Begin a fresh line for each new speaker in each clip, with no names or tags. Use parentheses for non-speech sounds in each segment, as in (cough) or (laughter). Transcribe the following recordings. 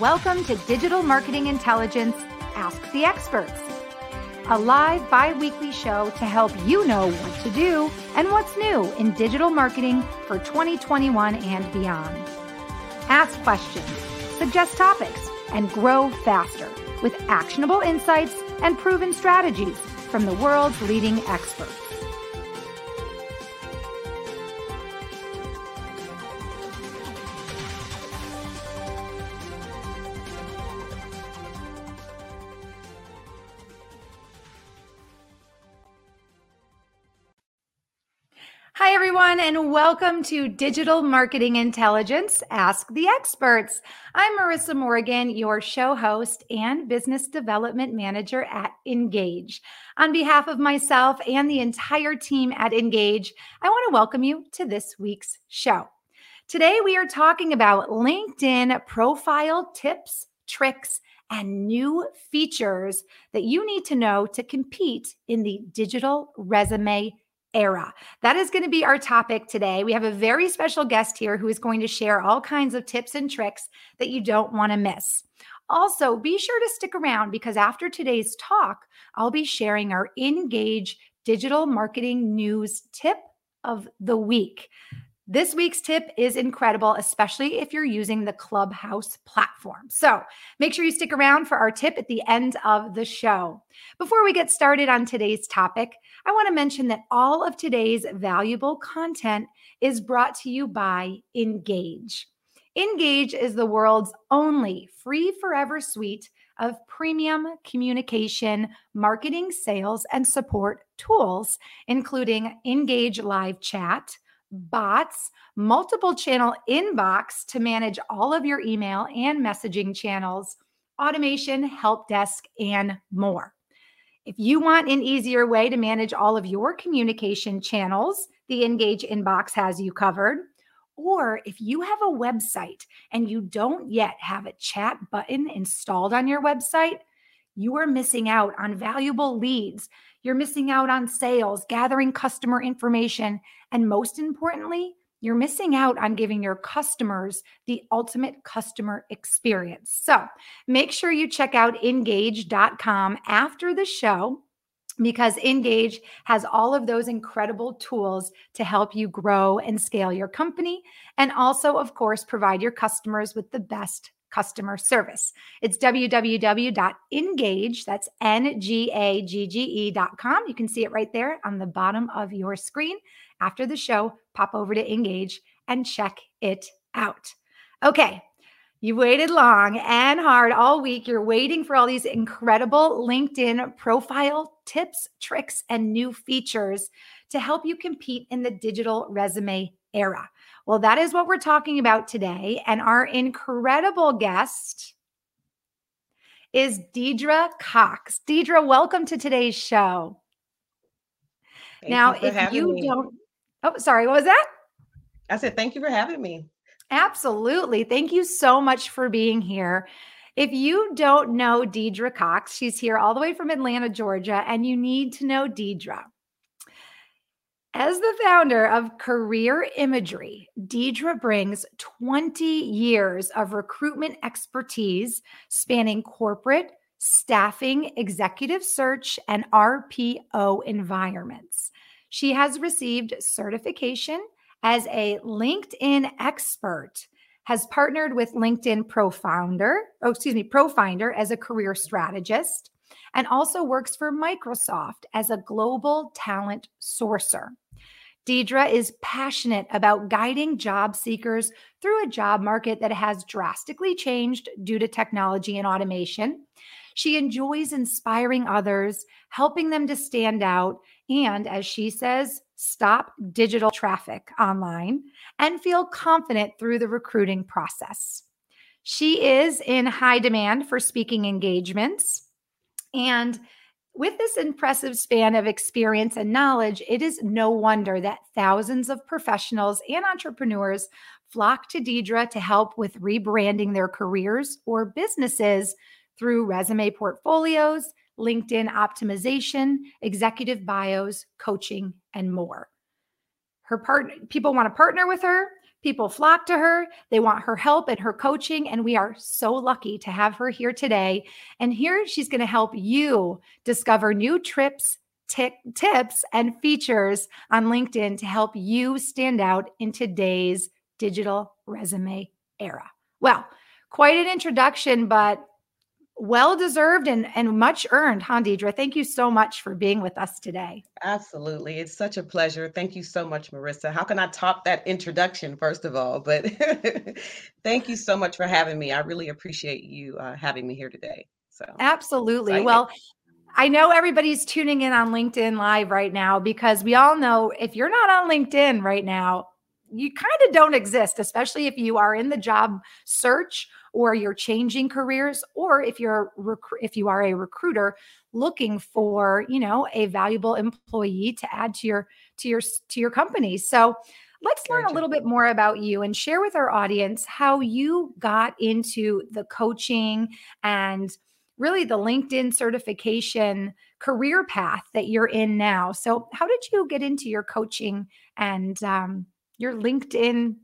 Welcome to Digital Marketing Intelligence Ask the Experts, a live bi weekly show to help you know what to do and what's new in digital marketing for 2021 and beyond. Ask questions, suggest topics, and grow faster with actionable insights and proven strategies from the world's leading experts. And welcome to Digital Marketing Intelligence Ask the Experts. I'm Marissa Morgan, your show host and business development manager at Engage. On behalf of myself and the entire team at Engage, I want to welcome you to this week's show. Today, we are talking about LinkedIn profile tips, tricks, and new features that you need to know to compete in the digital resume era. That is going to be our topic today. We have a very special guest here who is going to share all kinds of tips and tricks that you don't want to miss. Also, be sure to stick around because after today's talk, I'll be sharing our Engage digital marketing news tip of the week. This week's tip is incredible, especially if you're using the Clubhouse platform. So make sure you stick around for our tip at the end of the show. Before we get started on today's topic, I want to mention that all of today's valuable content is brought to you by Engage. Engage is the world's only free forever suite of premium communication, marketing, sales, and support tools, including Engage Live Chat bots, multiple channel inbox to manage all of your email and messaging channels, automation, help desk, and more. If you want an easier way to manage all of your communication channels, the Engage inbox has you covered. Or if you have a website and you don't yet have a chat button installed on your website, you are missing out on valuable leads you're missing out on sales, gathering customer information, and most importantly, you're missing out on giving your customers the ultimate customer experience. So make sure you check out engage.com after the show because Engage has all of those incredible tools to help you grow and scale your company. And also, of course, provide your customers with the best customer service. It's www.engage, that's N G A G G E.com. You can see it right there on the bottom of your screen. After the show, pop over to Engage and check it out. Okay, you waited long and hard all week. You're waiting for all these incredible LinkedIn profile tips, tricks, and new features to help you compete in the digital resume era. Well, that is what we're talking about today. And our incredible guest is Deidre Cox. Deidre, welcome to today's show.
Thank
now,
you
if you
me.
don't, oh, sorry, what was that?
I said, thank you for having me.
Absolutely. Thank you so much for being here. If you don't know Deidre Cox, she's here all the way from Atlanta, Georgia, and you need to know Deidre. As the founder of Career Imagery, Deidre brings 20 years of recruitment expertise spanning corporate, staffing, executive search, and RPO environments. She has received certification as a LinkedIn expert, has partnered with LinkedIn ProFounder, oh, excuse me, ProFinder as a career strategist, and also works for Microsoft as a global talent sourcer. Deidre is passionate about guiding job seekers through a job market that has drastically changed due to technology and automation. She enjoys inspiring others, helping them to stand out, and as she says, stop digital traffic online and feel confident through the recruiting process. She is in high demand for speaking engagements. And with this impressive span of experience and knowledge, it is no wonder that thousands of professionals and entrepreneurs flock to Deidre to help with rebranding their careers or businesses through resume portfolios, LinkedIn optimization, executive bios, coaching, and more. Her part people want to partner with her People flock to her. They want her help and her coaching. And we are so lucky to have her here today. And here she's going to help you discover new trips, t- tips, and features on LinkedIn to help you stand out in today's digital resume era. Well, quite an introduction, but well deserved and, and much earned, huh, Deidre? Thank you so much for being with us today.
Absolutely. It's such a pleasure. Thank you so much, Marissa. How can I top that introduction, first of all? But (laughs) thank you so much for having me. I really appreciate you uh, having me here today. So,
absolutely. Excited. Well, I know everybody's tuning in on LinkedIn Live right now because we all know if you're not on LinkedIn right now, you kind of don't exist, especially if you are in the job search or you're changing careers or if you're rec- if you are a recruiter looking for, you know, a valuable employee to add to your to your to your company. So, let's learn a little bit more about you and share with our audience how you got into the coaching and really the LinkedIn certification career path that you're in now. So, how did you get into your coaching and um, your LinkedIn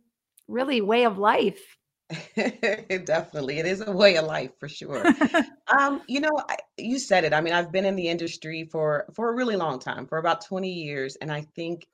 really way of life. (laughs)
Definitely. It is a way of life for sure. (laughs) um, you know, I, you said it. I mean, I've been in the industry for for a really long time, for about 20 years, and I think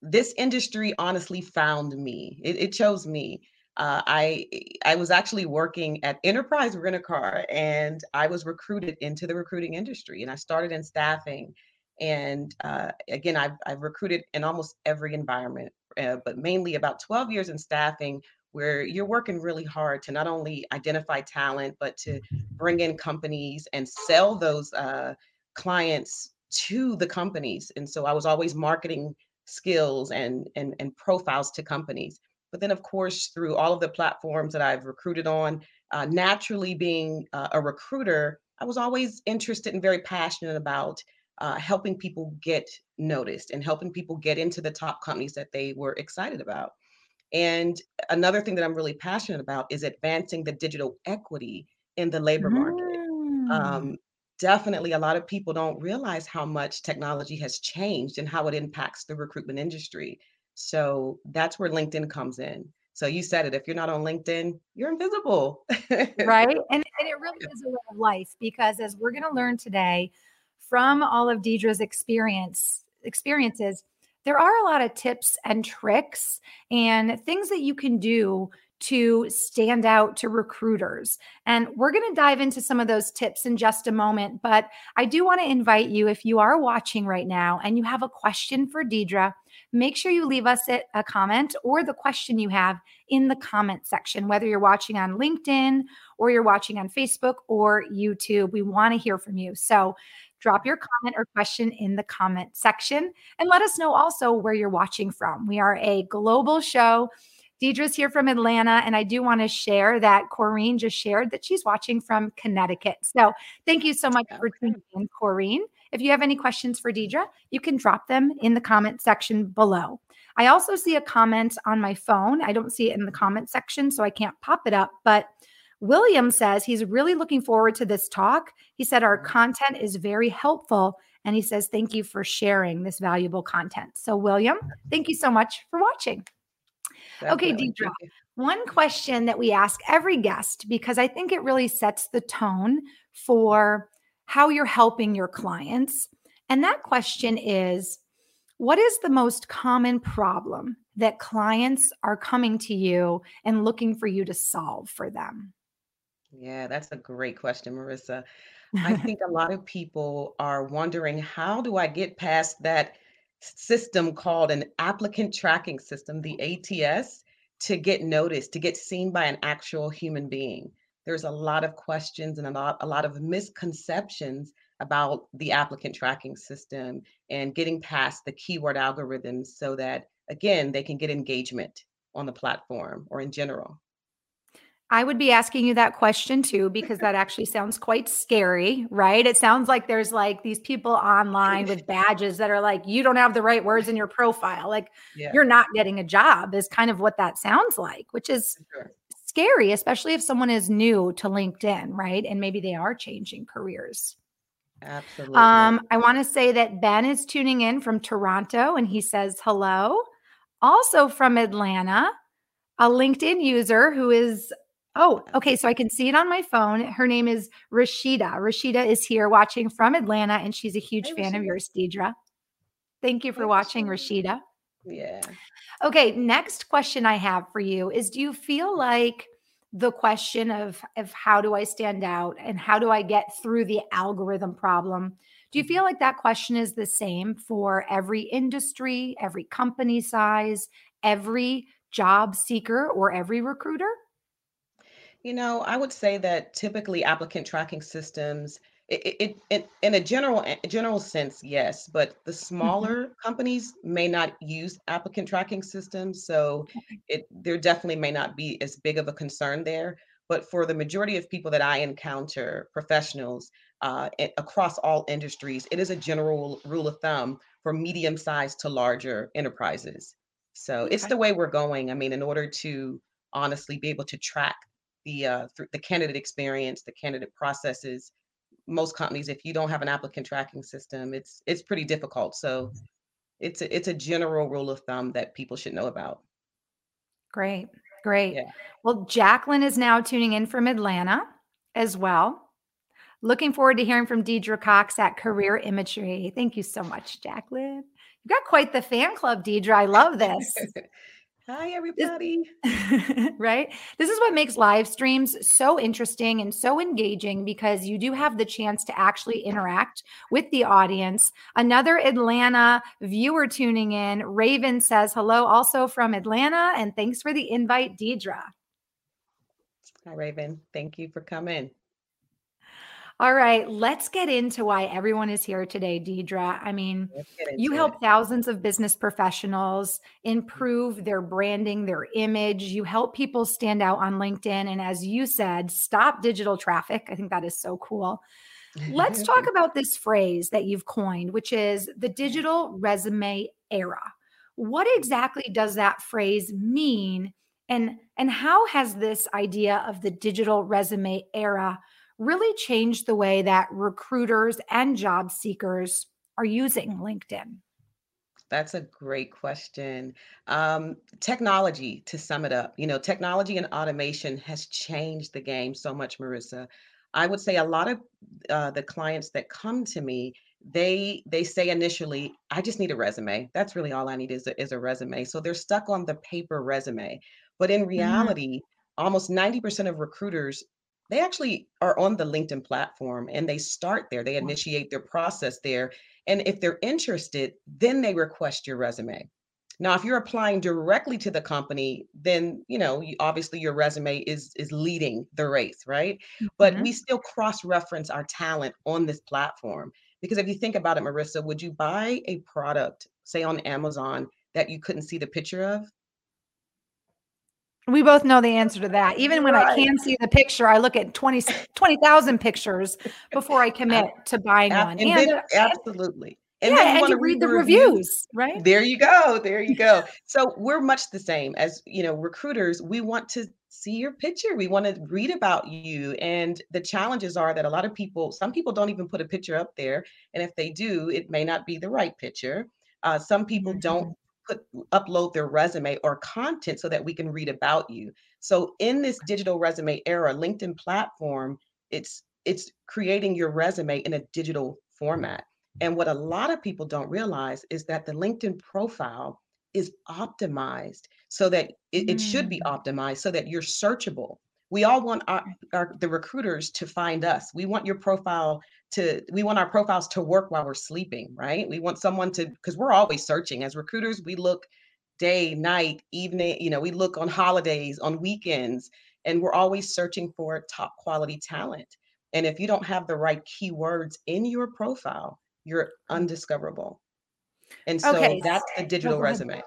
this industry honestly found me. It, it chose me. Uh, I I was actually working at Enterprise Rent a Car, and I was recruited into the recruiting industry, and I started in staffing. And uh, again, I've, I've recruited in almost every environment uh, but mainly about 12 years in staffing where you're working really hard to not only identify talent, but to bring in companies and sell those uh, clients to the companies. And so I was always marketing skills and, and, and profiles to companies. But then, of course, through all of the platforms that I've recruited on, uh, naturally being uh, a recruiter, I was always interested and very passionate about uh, helping people get noticed and helping people get into the top companies that they were excited about. And another thing that I'm really passionate about is advancing the digital equity in the labor market.
Mm.
Um, definitely, a lot of people don't realize how much technology has changed and how it impacts the recruitment industry. So that's where LinkedIn comes in. So you said it. If you're not on LinkedIn, you're invisible. (laughs)
right. And, and it really is a way of life because as we're going to learn today, from all of Deidre's experience experiences, there are a lot of tips and tricks and things that you can do to stand out to recruiters. And we're going to dive into some of those tips in just a moment. But I do want to invite you, if you are watching right now and you have a question for Deidre, make sure you leave us a comment or the question you have in the comment section, whether you're watching on LinkedIn or you're watching on Facebook or YouTube. We want to hear from you. So drop your comment or question in the comment section and let us know also where you're watching from. We are a global show. Deidre's here from Atlanta, and I do want to share that Corrine just shared that she's watching from Connecticut. So thank you so much oh, for tuning in, Corrine. If you have any questions for Deidre, you can drop them in the comment section below. I also see a comment on my phone. I don't see it in the comment section, so I can't pop it up, but William says he's really looking forward to this talk. He said our mm-hmm. content is very helpful. And he says, thank you for sharing this valuable content. So, William, thank you so much for watching. Definitely. Okay, Deidre, one question that we ask every guest, because I think it really sets the tone for how you're helping your clients. And that question is What is the most common problem that clients are coming to you and looking for you to solve for them?
Yeah, that's a great question, Marissa. I (laughs) think a lot of people are wondering how do I get past that system called an applicant tracking system, the ATS, to get noticed, to get seen by an actual human being. There's a lot of questions and a lot, a lot of misconceptions about the applicant tracking system and getting past the keyword algorithms so that, again, they can get engagement on the platform or in general.
I would be asking you that question too, because that actually sounds quite scary, right? It sounds like there's like these people online with badges that are like, you don't have the right words in your profile. Like, yeah. you're not getting a job, is kind of what that sounds like, which is sure. scary, especially if someone is new to LinkedIn, right? And maybe they are changing careers.
Absolutely.
Um, I want to say that Ben is tuning in from Toronto and he says hello. Also from Atlanta, a LinkedIn user who is Oh, okay. So I can see it on my phone. Her name is Rashida. Rashida is here watching from Atlanta, and she's a huge fan of yours, Deidre. Thank you for watching, Rashida.
Yeah.
Okay. Next question I have for you is Do you feel like the question of, of how do I stand out and how do I get through the algorithm problem? Do you feel like that question is the same for every industry, every company size, every job seeker, or every recruiter?
You know, I would say that typically applicant tracking systems, it, it, it in a general general sense, yes, but the
Mhm.
smaller companies may not use applicant tracking systems, so it there definitely may not be as big of a concern there. But for the majority of people that I encounter, professionals uh, across all industries, it is a general rule of thumb for medium-sized to larger enterprises. So it's the way we're going. I mean, in order to honestly be able to track the uh, through the candidate experience, the candidate processes. Most companies, if you don't have an applicant tracking system, it's it's pretty difficult. So it's a, it's a general rule of thumb that people should know about.
Great. Great.
Yeah.
Well, Jacqueline is now tuning in from Atlanta as well. Looking forward to hearing from Deidre Cox at Career Imagery. Thank you so much, Jacqueline. You've got quite the fan club, Deidre. I love this. (laughs)
Hi,
This
everybody. (laughs)
right? This is what makes live streams so interesting and so engaging because you do have the chance to actually interact with the audience. Another Atlanta viewer tuning in, Raven says hello also from Atlanta and thanks for the invite, Deidre.
Hi, Raven. Thank you for coming.
All right, let's get into why everyone is here today, Deidre. I mean, you help
it.
thousands of business professionals improve their branding, their image. You help people stand out on LinkedIn. And as you said, stop digital traffic. I think that is so cool. Let's talk (laughs) about this phrase that you've coined, which is the digital resume era. What exactly does that phrase mean? And, and how has this idea of the digital resume era really changed the way that recruiters and job seekers are using LinkedIn?
That's a great question. Um, technology, to sum it up, you know, technology and automation has changed the game so much, Marissa. I would say a lot of uh, the clients that come to me, they they say initially, I just need a resume. That's really all I need is a, is a resume. So they're stuck on the paper resume. But in
Mm,
reality, almost 90% of recruiters, they actually are on the LinkedIn platform and they start there. They initiate their process there and if they're interested, then they request your resume. Now, if you're applying directly to the company, then you know you, obviously your resume is is leading the race, right? But mm-hmm.
we
still cross-reference our talent on this platform because if you think about it, Marissa, would you buy a product, say on Amazon, that you couldn't see the picture of?
We both know the answer to that. Even when I can see the picture, I look at 20 20,000 pictures before I commit (laughs) to buying
ab-
one.
and
And,
then
and
absolutely. And then
yeah,
you
and
want
you
to read
read
the reviews
reviews, right?
There you go. There you go. (laughs) So we're much the same as, you know, recruiters. We want to see your picture. We want to read about you. And the challenges are that a lot of people, some people don't even put a picture up there. And if they do, it may not be the right picture. Uh, some people don't
Mhm.
Put upload their resume or content so that we can read about you. So in this digital resume era, LinkedIn platform, it's it's creating your resume in a digital format. And what a lot of people don't realize is that the LinkedIn profile is optimized so that it, it should be
Mm,
optimized so that you're searchable. We all want our, our the recruiters to find us. We want your profile to we want our profiles to work while we're sleeping, right? We want someone to because we're always searching as recruiters, we look day, night, evening, you know, we look on holidays, on weekends, and we're always searching for top quality talent. And if you don't have the right keywords in your profile, you're undiscoverable. And so
Okay.
that's the digital resume.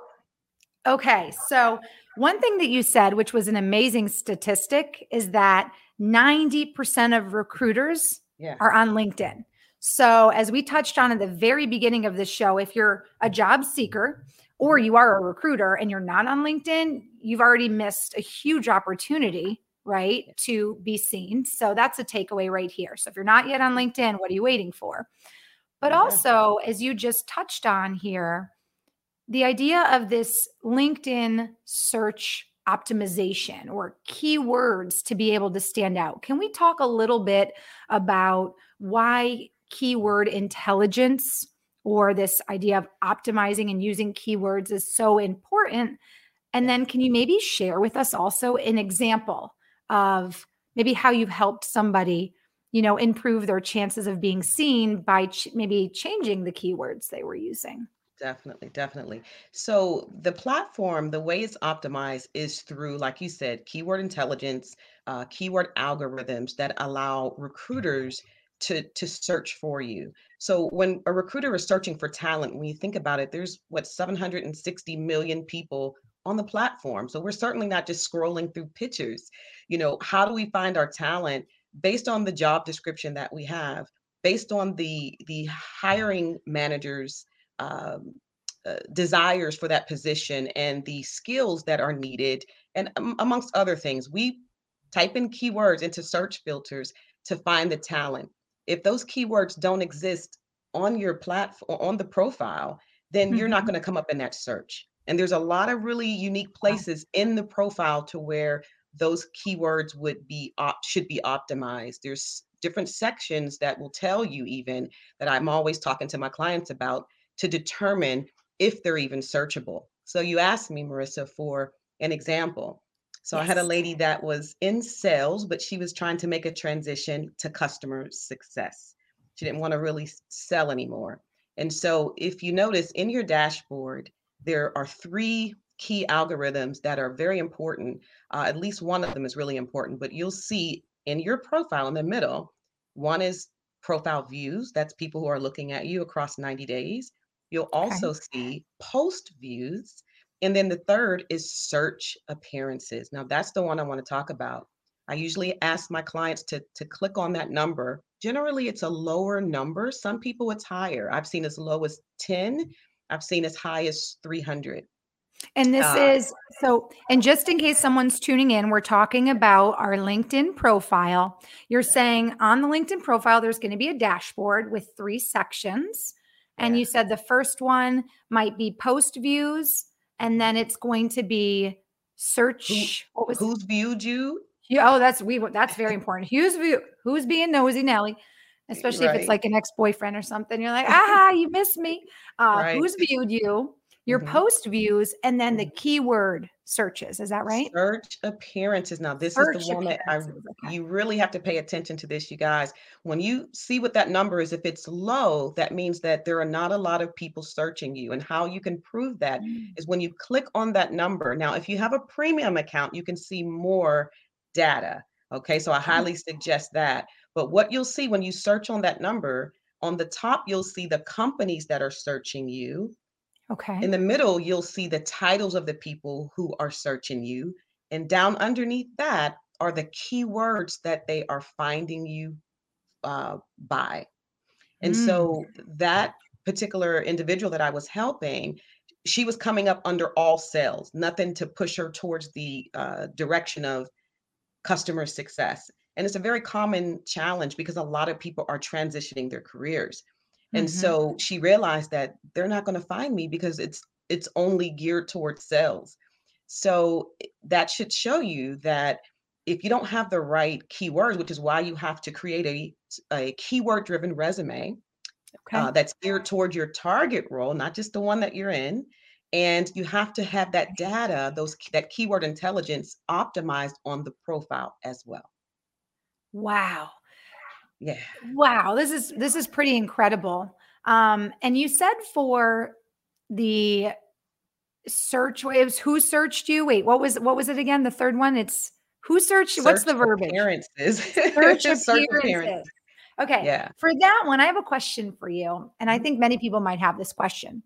Okay. So, one thing that you said, which was an amazing statistic, is that 90% of recruiters
Yeah.
are on LinkedIn. So, as we touched on at the very beginning of the show, if you're a job seeker or
Mhm.
you are a recruiter and you're not on LinkedIn, you've already missed a huge opportunity, right, to be seen. So, that's a takeaway right here. So, if you're not yet on LinkedIn, what are you waiting for? But also, as you just touched on here, the idea of this LinkedIn search optimization or keywords to be able to stand out. Can we talk a little bit about why keyword intelligence or this idea of optimizing and using keywords is so important? And then can you maybe share with us also an example of maybe how you've helped somebody, you know, improve their chances of being seen by ch- maybe changing the keywords they were using?
Definitely, definitely. So the platform, the way it's optimized is through, like you said, keyword intelligence, uh, keyword algorithms that allow recruiters to to search for you. So when a recruiter is searching for talent, when you think about it, there's what 760 million people on the platform. So we're certainly not just scrolling through pictures. You know, how do we find our talent based on the job description that we have, based on the the hiring managers um, uh, desires for that position and the skills that are needed, and um, amongst other things. We type in keywords into search filters to find the talent. If those keywords don't exist on your platform, on the profile, then mm-hmm. you're not mm-hmm. going to come up in that search. And there's a lot of really unique places in the profile to where those keywords would be op- should be optimized. There's different sections that will tell you even that I'm always talking to my clients about to determine if they're even searchable. So you asked me, Marissa, for an example. So yes. I had a lady that was in sales, but she was trying to make a transition to customer success. She didn't want to really sell anymore. And so if you notice in your dashboard, there are three key algorithms that are very important. Uh, at least one of them is really important, but you'll see in your profile in the middle, one is profile views. That's people who are looking at you across 90 days. You'll also okay. see post views. And then the third is search appearances. Now, that's the one I want to talk about. I usually ask my clients to, to click on that number. Generally, it's a lower number. Some people, it's higher. I've seen as low as 10, I've seen as high as 300.
And this uh, is so, and just in case someone's tuning in, we're talking about our LinkedIn profile. You're saying on the LinkedIn profile, there's going to be a dashboard with three sections. And yeah. you said the first one might be post views, and then it's going to be search. Who,
what was who's it? viewed you?
Yeah, oh, that's we. That's very important. Who's view? Who's being nosy, Nelly? Especially right. if it's like an ex boyfriend or something. You're like, (laughs) aha, you missed me. Uh, right. Who's viewed you? Your mm-hmm. post views and then the mm-hmm. keyword searches. Is that right?
Search appearances. Now, this Search is the one that I okay. you really have to pay attention to this, you guys. When you see what that number is, if it's low, that means that there are not a lot of people searching you. And how you can prove that mm. is when you click on that number. Now, if you have a premium account, you can see more data. Okay, so I mm. highly suggest that. But what you'll see when you search on that number, on the top, you'll see the companies that are searching you.
Okay.
In the middle, you'll see the titles of the people who are searching you. And down underneath that are the keywords that they are finding you uh, by. And mm. so that particular individual that I was helping, she was coming up under all sales, nothing to push her towards the uh, direction of customer success. And it's a very common challenge because a lot of people are transitioning their careers. And mm-hmm. so she realized that they're not going to find me because it's it's only geared towards sales. So eh, that should show you that if you don't have the right keywords, which is why you have to create a, a keyword driven resume okay. uh, that's geared toward your target role, not just the one that you're in. And you have to have that data, those that keyword intelligence optimized on the profile as well.
Wow.
Yeah.
Wow, this is this is pretty incredible. Um, and you said for the search waves, who searched you? Wait, what was what was it again? The third one? It's who searched search what's the verbiage?
Appearances. (laughs)
Search appearances. Okay. Yeah. For that one, I have a question for you. And I mm-hmm. think many people might have this question.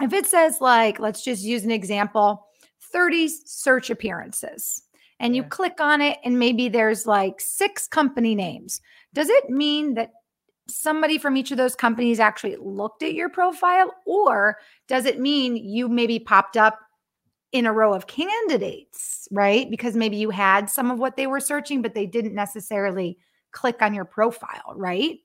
If it says, like, let's just use an example 30 search appearances, and you click on it, and maybe there's like six company names. Does it mean that somebody from each of those companies actually looked at your profile? Or does it mean you maybe popped up in a row of candidates, right? Because maybe you had some of what they were searching, but they didn't necessarily click on your profile, right?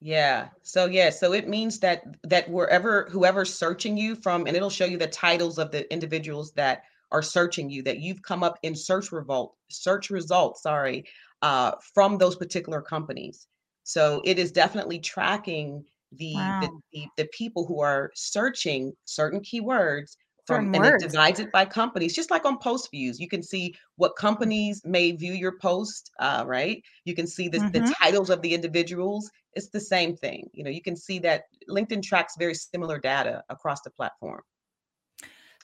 Yeah. So yeah, so it means that that wherever whoever's searching you from and it'll show you the titles of the individuals that are searching you, that you've come up in search result, search results, sorry, uh, from those particular companies. So it is definitely tracking the, wow. the, the, the people who are searching certain keywords from and it divides it by companies just like on post views. You can see what companies may view your post uh, right? You can see the, mm-hmm. the titles of the individuals. It's the same thing you know you can see that linkedin tracks very similar data across the platform.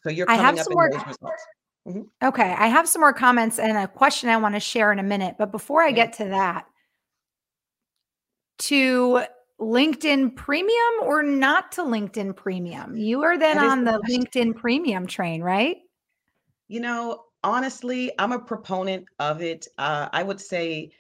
So you're coming I have up some in more, those results
mm-hmm. okay i have some more comments and a question i want to share in a minute but before i get to that to LinkedIn Premium or not to LinkedIn Premium? You are then on the LinkedIn Premium train, right?
You know, honestly, I'm a proponent of it. Uh, I would say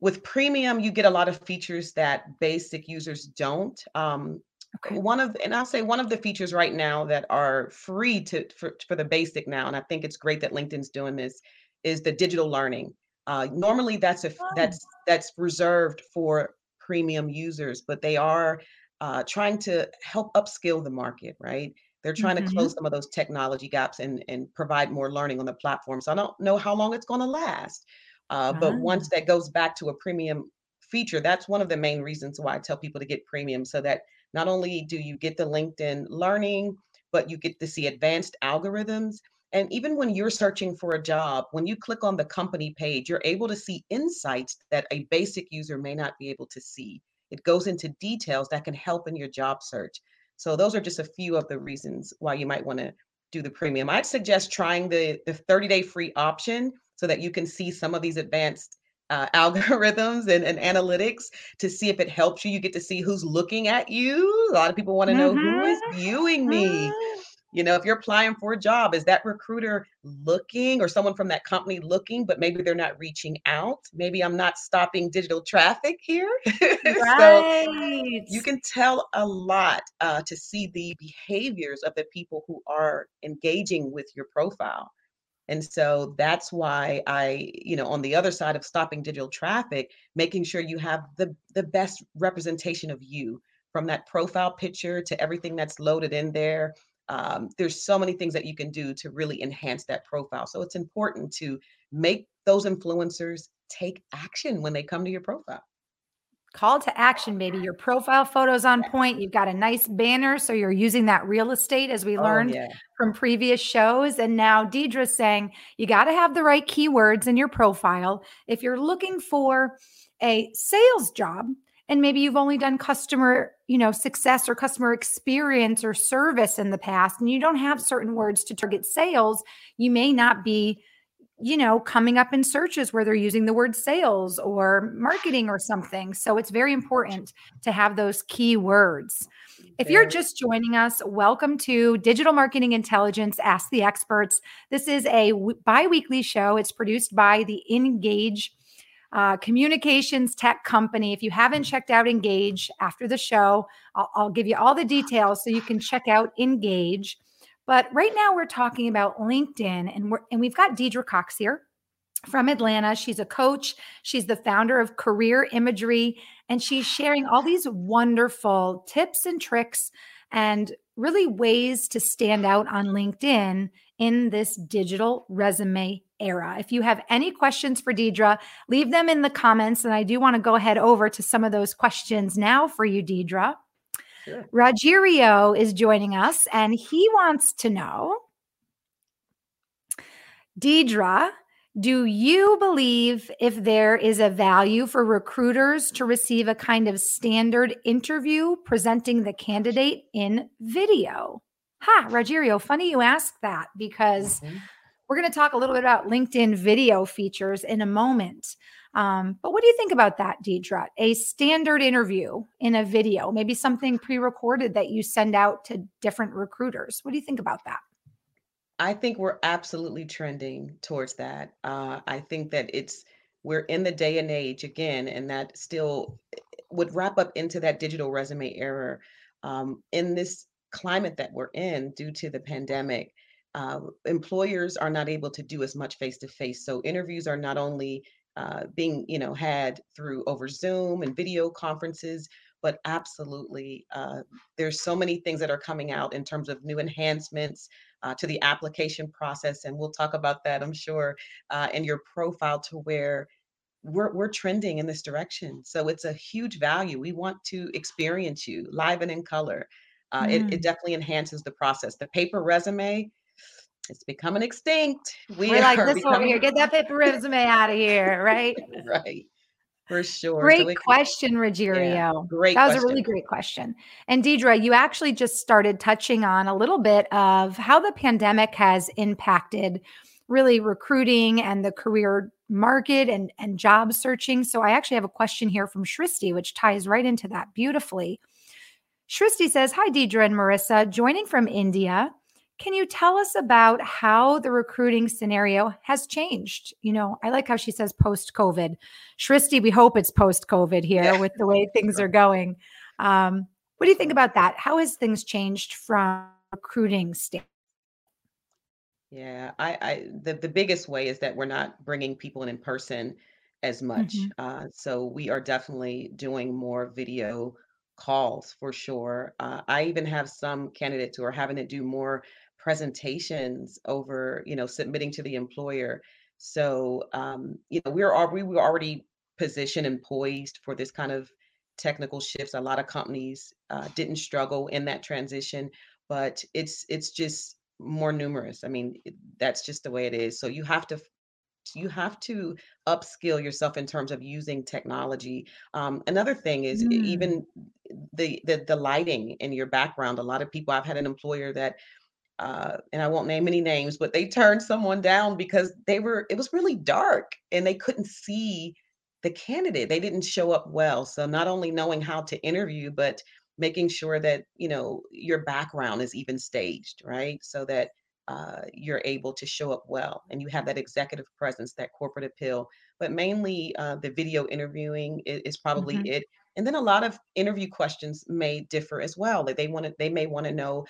with Premium, you get a lot of features that basic users don't. Um, okay. One of, and I'll say one of the features right now that are free to for, for the basic now, and I think it's great that LinkedIn's doing this, is the digital learning. Uh, normally, that's a oh. that's that's reserved for premium users, but they are uh, trying to help upskill the market, right? They're trying mm-hmm. to close some of those technology gaps and, and provide more learning on the platform. So I don't know how long it's going to last. Uh, But ah. once that goes back to a premium feature, that's one of the main reasons why I tell people to get premium so that not only do you get the LinkedIn learning, but you get to see advanced algorithms. And even when you're searching for a job, when you click on the company page, you're able to see insights that a basic user may not be able to see. It goes into details that can help in your job search. So those are just a few of the reasons why you might want to do the premium. I'd suggest trying the the 30 day free option so that you can see some of these advanced uh, (laughs) algorithms and, and analytics to see if it helps you. You get to see who's looking at you. A lot of people want to know mm-hmm. who is mm-hmm. viewing me. Mm-hmm. You know, if you're applying for a job, is that recruiter looking or someone from that company looking, but maybe they're not reaching out? Maybe I'm not stopping digital traffic here. Right. (laughs) so you can tell a lot uh, to see the behaviors of the people who are engaging with your profile. And so that's why I, you know, on the other side of stopping digital traffic, making sure you have the the best representation of you from that profile picture to everything that's loaded in there um, there's so many things that you can do to really enhance that profile. So it's important to make those influencers take action when they come to your profile.
Call to action, baby. Your profile photo's on point. You've got a nice banner. So you're using that real estate as we oh, learned oh, yeah. from previous shows. And now Deidre's saying you got to have the right keywords in your profile. If you're looking for a sales job, and maybe you've only done customer you know success or customer experience or service in the past and you don't have certain words to target sales you may not be you know coming up in searches where they're using the word sales or marketing or something so it's very important to have those key words if you're just joining us, welcome to Digital Marketing Intelligence Ask the Experts. This is a bi weekly show. It's produced by the Engage uh, communications tech company. If you haven't checked out Engage after the show, I'll, I'll give you all the details so you can check out Engage. But right now we're talking about LinkedIn, and we're and we've got Deidre Cox here from Atlanta. She's a coach. She's the founder of Career Imagery, and she's sharing all these wonderful tips and tricks and really ways to stand out on LinkedIn in this digital resume era. If you have any questions for Deidre, leave them in the comments. And I do want to go ahead over to some of those questions now for you, Deidre. Sure. Rogerio is joining us and he wants to know Deidre, do you believe if there is a value for recruiters to receive a kind of standard interview presenting the candidate in video? Ha, Rogerio, funny you asked that because mm-hmm. we're going to talk a little bit about LinkedIn video features in a moment. Um, but what do you think about that, Deidre? A standard interview in a video, maybe something pre recorded that you send out to different recruiters. What do you think about that?
I think we're absolutely trending towards that. Uh, I think that it's, we're in the day and age again, and that still eh, would wrap up into that digital resume error. Um, in this climate that we're in due to the pandemic, uh, employers are not able to do as much face to face. So interviews are not only uh, being, you know, had through over Zoom and video conferences, but absolutely, uh, there's so many things that are coming out in terms of new enhancements. uh, to the application process. And we'll talk about that, I'm sure, uh, in your profile to where we're, we're trending in this direction. So it's a huge value. We want to experience you live and in color. Uh, mm. it, it, definitely enhances the process. The paper resume, it's becoming extinct.
We are like (laughs) this becoming... over here. Get that paper resume out of here, right? (laughs)
right. For sure.
Great so question, Rogerio. Yeah, great. That was question. a really great question. And Deidre, you actually just started touching on a little bit of how the pandemic has impacted really recruiting and the career market and, and job searching. So I actually have a question here from Shristi, which ties right into that beautifully. Shristi says, Hi, Deidre and Marissa, joining from India. Can you tell us about how the recruiting scenario has changed? You know, I like how she says post COVID. Shristi, we hope it's post COVID here yeah. with the way things are going. Um, what do you think about that? How has things changed from recruiting standpoint?
Yeah, I, I the the biggest way is that we're not bringing people in in person as much. Mm-hmm. Uh, so we are definitely doing more video calls for sure. Uh, I even have some candidates who are having to do more presentations over, you know, submitting to the employer. So, um, you know, we're all, we were already positioned and poised for this kind of technical shifts. A lot of companies uh, didn't struggle in that transition, but it's it's just more numerous. I mean, that's just the way it is. So you have to you have to upskill yourself in terms of using technology. Um, another thing is mm. even the, the the lighting in your background. A lot of people. I've had an employer that, uh, and I won't name any names, but they turned someone down because they were. It was really dark and they couldn't see the candidate. They didn't show up well. So not only knowing how to interview, but making sure that you know your background is even staged right so that uh, you're able to show up well and you have that executive presence that corporate appeal but mainly uh, the video interviewing is, is probably mm-hmm. it and then a lot of interview questions may differ as well like they want to they may want to know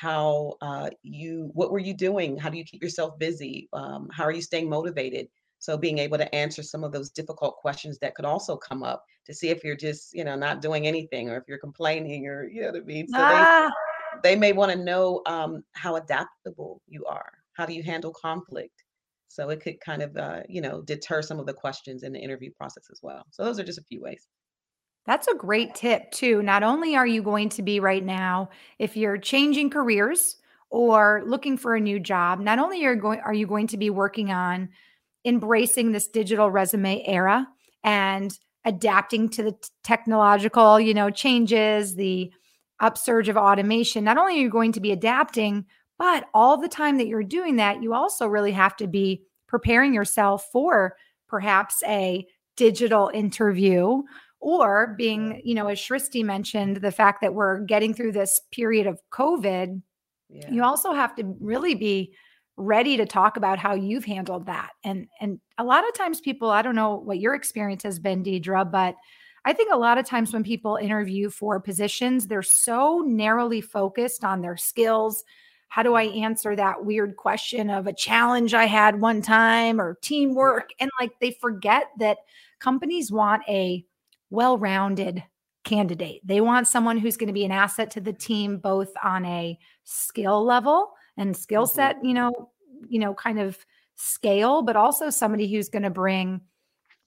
how uh, you what were you doing how do you keep yourself busy um, how are you staying motivated so being able to answer some of those difficult questions that could also come up to see if you're just, you know, not doing anything or if you're complaining or you know what I mean. So ah. they, they may want to know um, how adaptable you are. How do you handle conflict? So it could kind of, uh, you know, deter some of the questions in the interview process as well. So those are just a few ways.
That's a great tip too. Not only are you going to be right now, if you're changing careers or looking for a new job, not only are going are you going to be working on embracing this digital resume era and adapting to the technological, you know, changes, the upsurge of automation. Not only are you going to be adapting, but all the time that you're doing that, you also really have to be preparing yourself for perhaps a digital interview or being, you know, as Shristi mentioned, the fact that we're getting through this period of COVID, yeah. you also have to really be ready to talk about how you've handled that. And and a lot of times people, I don't know what your experience has been, Deidre, but I think a lot of times when people interview for positions, they're so narrowly focused on their skills. How do I mm-hmm. answer that weird question of a challenge I had one time or teamwork? And like they forget that companies want a well rounded candidate. They want someone who's going to be an asset to the team, both on a skill level and skill mm-hmm. set, you know, you know, kind of scale, but also somebody who's going to bring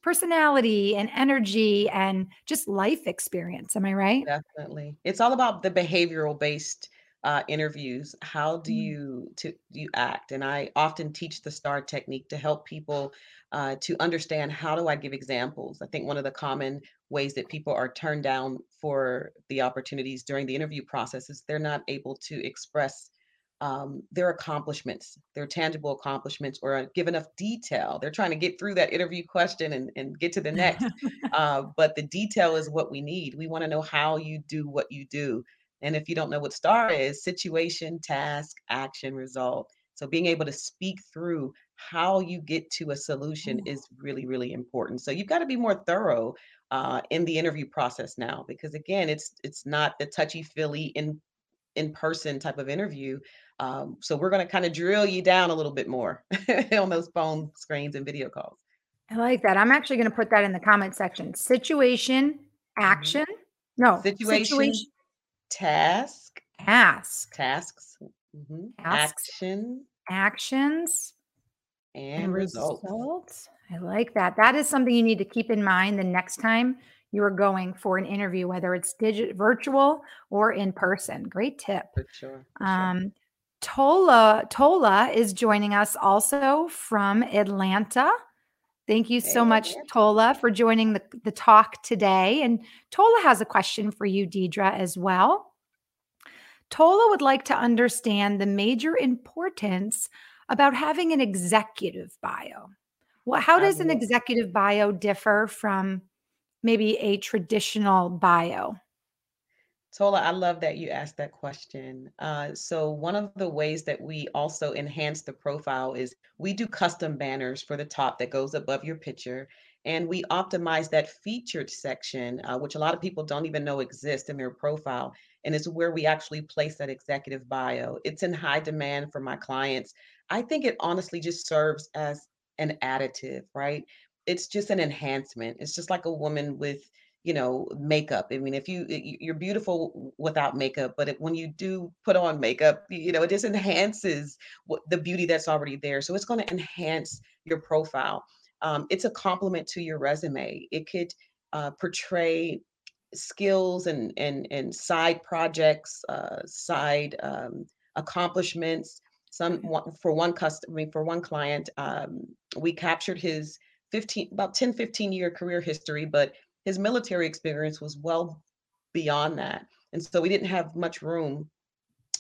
personality and energy and just life experience. Am I right?
Definitely. It's all about the behavioral based uh, interviews. How do mm. you to you act? And I often teach the STAR technique to help people uh, to understand how do I give examples. I think one of the common ways that people are turned down for the opportunities during the interview process is they're not able to express um, their accomplishments, their tangible accomplishments, or give enough detail. They're trying to get through that interview question and, and get to the (laughs) next. uh, but the detail is what we need. We want to know how you do what you do. And if you don't know what STAR is, situation, task, action, result. So being able to speak through how you get to a solution oh. is really, really important. So you've got to be more thorough uh, in the interview process now, because again, it's it's not the touchy feely in in person type of interview. Um, so we're going to kind of drill you down a little bit more (laughs) on those phone screens and video calls.
I like that. I'm actually going to put that in the comment section. Situation, mm-hmm. action. Mm-hmm. No,
situation, situation, task,
ask,
tasks, Mm-hmm. Action.
Actions.
And, and results.
results. I like that. That is something you need to keep in mind the next time you are going for an interview, whether it's digital, virtual, or in person. Great tip.
For sure. For
um, sure. Tola Tola is joining us also from Atlanta. Thank you so much, Tola, for joining the, the talk today. And Tola has a question for you, Deidre, as well. Tola would like to understand the major importance about having an executive bio. Well, how does an executive bio differ from maybe a traditional bio?
Tola, I love that you asked that question. Uh, so, one of the ways that we also enhance the profile is we do custom banners for the top that goes above your picture. And we optimize that featured section, uh, which a lot of people don't even know exists in their profile. And it's where we actually place that executive bio. It's in high demand for my clients. I think it honestly just serves as an additive, right? It's just an enhancement. It's just like a woman with you know makeup i mean if you you're beautiful without makeup but when you do put on makeup you know it just enhances the beauty that's already there so it's going to enhance your profile. Um, it's a complement to your resume. It could uh, portray skills and and and side projects uh, side um, accomplishments. Some for one customer I mean, for one client um, we captured his 15 about 10 15 year career history but his military experience was well beyond that. And so we didn't have much room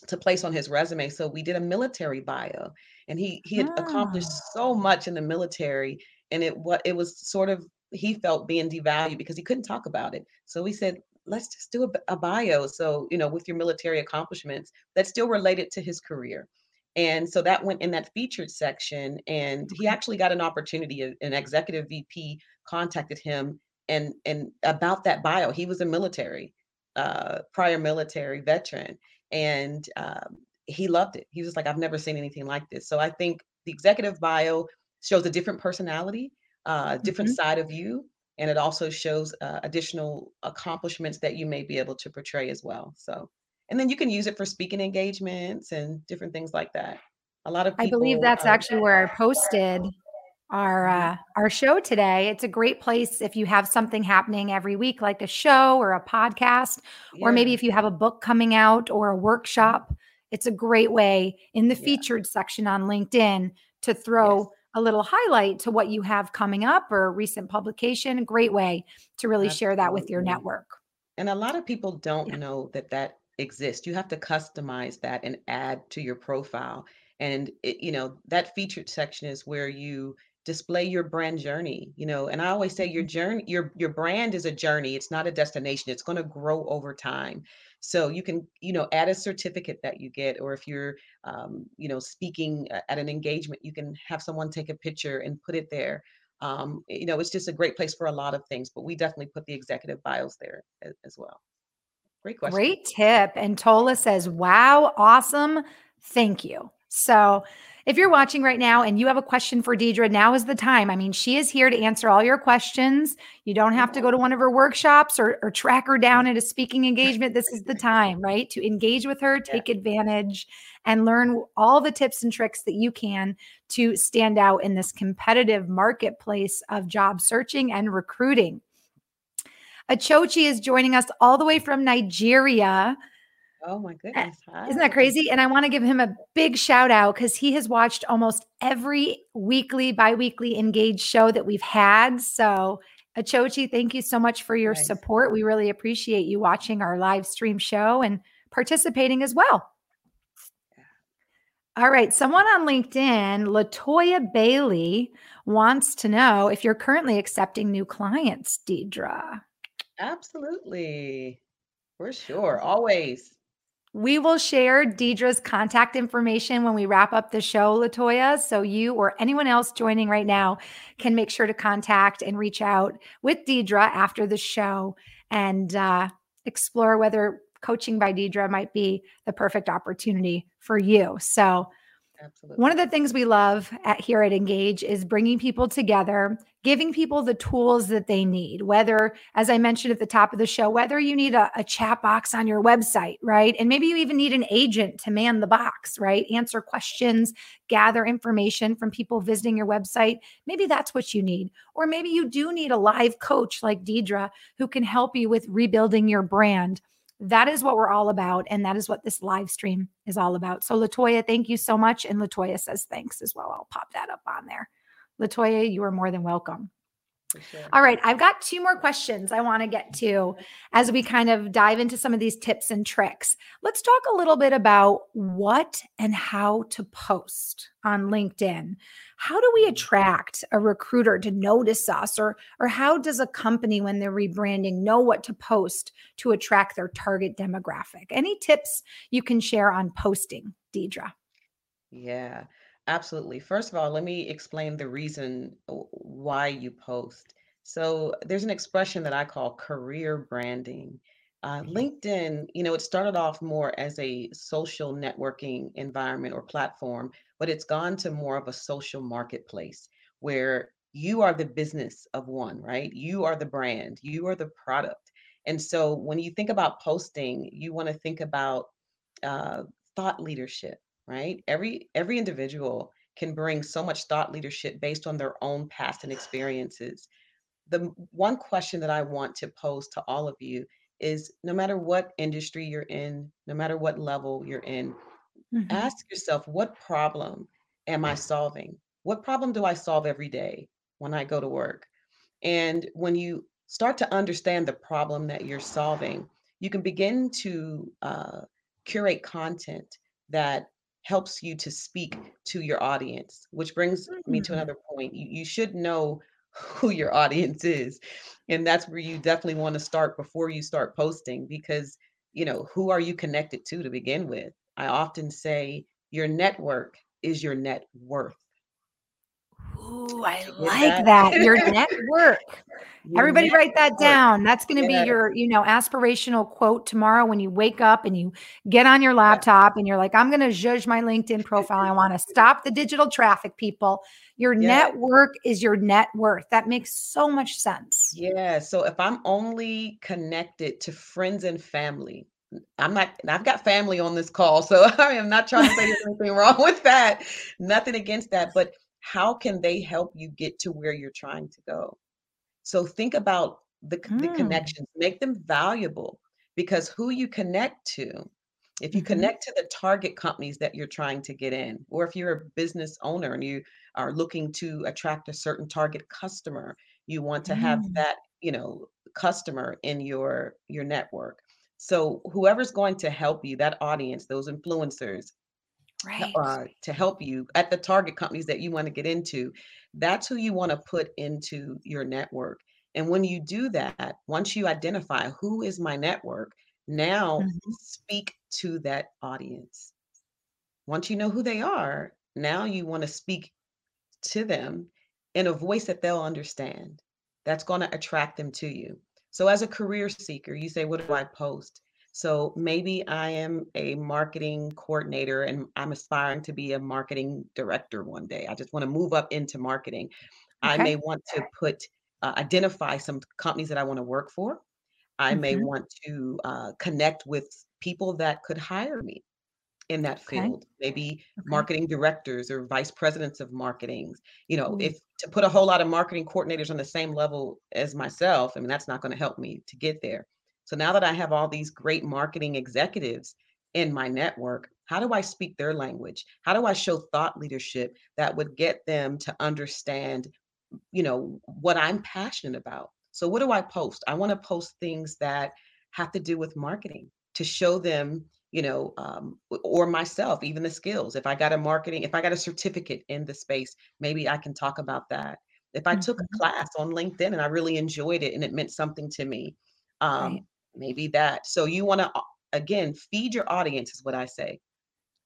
to place on his resume. So we did a military bio and he he had ah. accomplished so much in the military and it what it was sort of he felt being devalued because he couldn't talk about it. So we said, let's just do a, a bio. So, you know, with your military accomplishments that's still related to his career. And so that went in that featured section. And he actually got an opportunity. An executive VP contacted him and and about that bio he was a military uh prior military veteran and um, he loved it. He was like i've never seen anything like this. So i think the executive bio shows a different personality uh different mm-hmm. side of you and it also shows uh, additional accomplishments that you may be able to portray as well so. And then you can use it for speaking engagements and different things like that. A lot of
people, i believe that's uh, actually where i posted our mm-hmm. uh, our show today. It's a great place if you have something happening every week, like a show or a podcast, yeah. or maybe if you have a book coming out or a workshop. It's a great way in the yeah. featured section on LinkedIn to throw yes. a little highlight to what you have coming up or a recent publication. A great way to really Absolutely. share that with your network.
And a lot of people don't yeah. know that that exists. You have to customize that and add to your profile. And it, you know that featured section is where you display your brand journey you know and i always say your mm-hmm. journey your your brand is a journey it's not a destination it's going to grow over time. So you can you know add a certificate that you get or if you're um, you know speaking at an engagement you can have someone take a picture and put it there. Um, you know it's just a great place for a lot of things but we definitely put the executive bios there as, as well. Great question.
Great tip and tola says wow awesome thank you. So if you're watching right now and you have a question for Deidre, now is the time. I mean, she is here to answer all your questions. You don't have to go to one of her workshops or, or track her down at a speaking engagement. This is the time, right? To engage with her, take yeah. advantage, and learn all the tips and tricks that you can to stand out in this competitive marketplace of job searching and recruiting. Achochi is joining us all the way from Nigeria.
Oh my eh, goodness.
Hi. Isn't that crazy? And I want to give him a big shout out because he has watched almost every weekly, bi weekly engaged show that we've had. So, Achochi, thank you so much for your nice. support. We really appreciate you watching our live stream show and participating as well. All right. Someone on LinkedIn, Latoya Bailey, wants to know if you're currently accepting new clients, Deidre.
Absolutely. For sure. Always.
We will share Deidre's contact information when we wrap up the show, Latoya. So you or anyone else joining right now can make sure to contact and reach out with Deidre after the show and uh, explore whether coaching by Deidre might be the perfect opportunity for you. So
Absolutely.
One of the things we love at here at Engage is bringing people together, giving people the tools that they need. Whether, as I mentioned at the top of the show, whether you need a, a, chat box on your website, right? And maybe you even need an agent to man the box, right? Answer questions, gather information from people visiting your website. Maybe that's what you need. Or maybe you do need a live coach like Deidre who can help you with rebuilding your brand that is what we're all about. And that is what this live stream is all about. So, Latoya, thank you so much. And Latoya says thanks as well. I'll pop that up on there. Latoya, you are more than welcome. Sure. All right. I've got two more questions I want to get to as we kind of dive into some of these tips and tricks. Let's talk a little bit about what and how to post on LinkedIn. How do we attract a recruiter to notice us or or how does a company when they're rebranding know what to post to attract their target demographic? Any tips you can share on posting, Deidre?
Yeah. Absolutely. First of all, let me explain the reason why you post. So there's an expression that I call career branding. Uh, LinkedIn, you know, it started off more as a social networking environment or platform, but it's gone to more of a social marketplace where you are the business of one, right? You are the brand, you are the product. And so when you think about posting, you want to think about uh, thought leadership right? Every every individual can bring so much thought leadership based on their own past and experiences. The one question that I want to pose to all of you is no matter what industry you're in, no matter what level you're in, mm-hmm. ask yourself what problem am I solving? What problem do I solve every day when I go to work? And when you start to understand the problem that you're solving, you can begin to uh, curate content that helps you to speak to your audience, which brings me to mm. another point. You, you should know (laughs) who your audience is. And that's where you definitely want to start before you start posting because, you know, who are you connected to to begin with? I often say your network is your net worth.
Ooh, I like that. Your (laughs) network. Everybody write that down. That's going to be your, you know, aspirational quote tomorrow when you wake up and you get on your laptop and you're like, I'm going to judge my LinkedIn profile. I want to stop the digital traffic, people. Your network is your net worth. That makes so much sense.
Yeah. So if I'm only connected to friends and family, I'm not, I've got family on this call. So (laughs) I am not trying to say there's anything wrong with that. Nothing against that. But how can they help you get to where you're trying to go? So think about the, mm. the connections, make them valuable because who you connect to, if you mm-hmm. connect to the target companies that you're trying to get in, or if you're a business owner and you are looking to attract a certain target customer, you want to have mm. that, you know, customer in your your network. So whoever's going to help you, that audience, those influencers,
right.
uh, to help you at the target companies that you want to get into. That's who you want to put into your network. And when you do that, once you identify who is my network, now mm-hmm. speak to that audience. Once you know who they are, now you want to speak to them in a voice that they'll understand. That's going to attract them to you. So, as a career seeker, you say, What do I post? So maybe I am a marketing coordinator and I'm aspiring to be a marketing director one day. I just want to move up into marketing. Okay. I may want to put uh, identify some companies that I want to work for. I mm-hmm. may want to uh, connect with people that could hire me in that field okay. maybe okay. marketing directors or vice presidents of marketing you know mm-hmm. if to put a whole lot of marketing coordinators on the same level as myself i mean that's not going to help me to get there so now that I have all these great marketing executives in my network, how do I speak their language? How do I show thought leadership that would get them to understand, you know, what I'm passionate about? So what do I post? I want to post things that have to do with marketing to show them you know um, or myself even the skills if i got a marketing if i got a certificate in the space maybe i can talk about that if i mm-hmm. took a mm-hmm. class on linkedin and i really enjoyed it and it meant something to me um, right maybe that. So you want to, again, feed your audience, is what I say.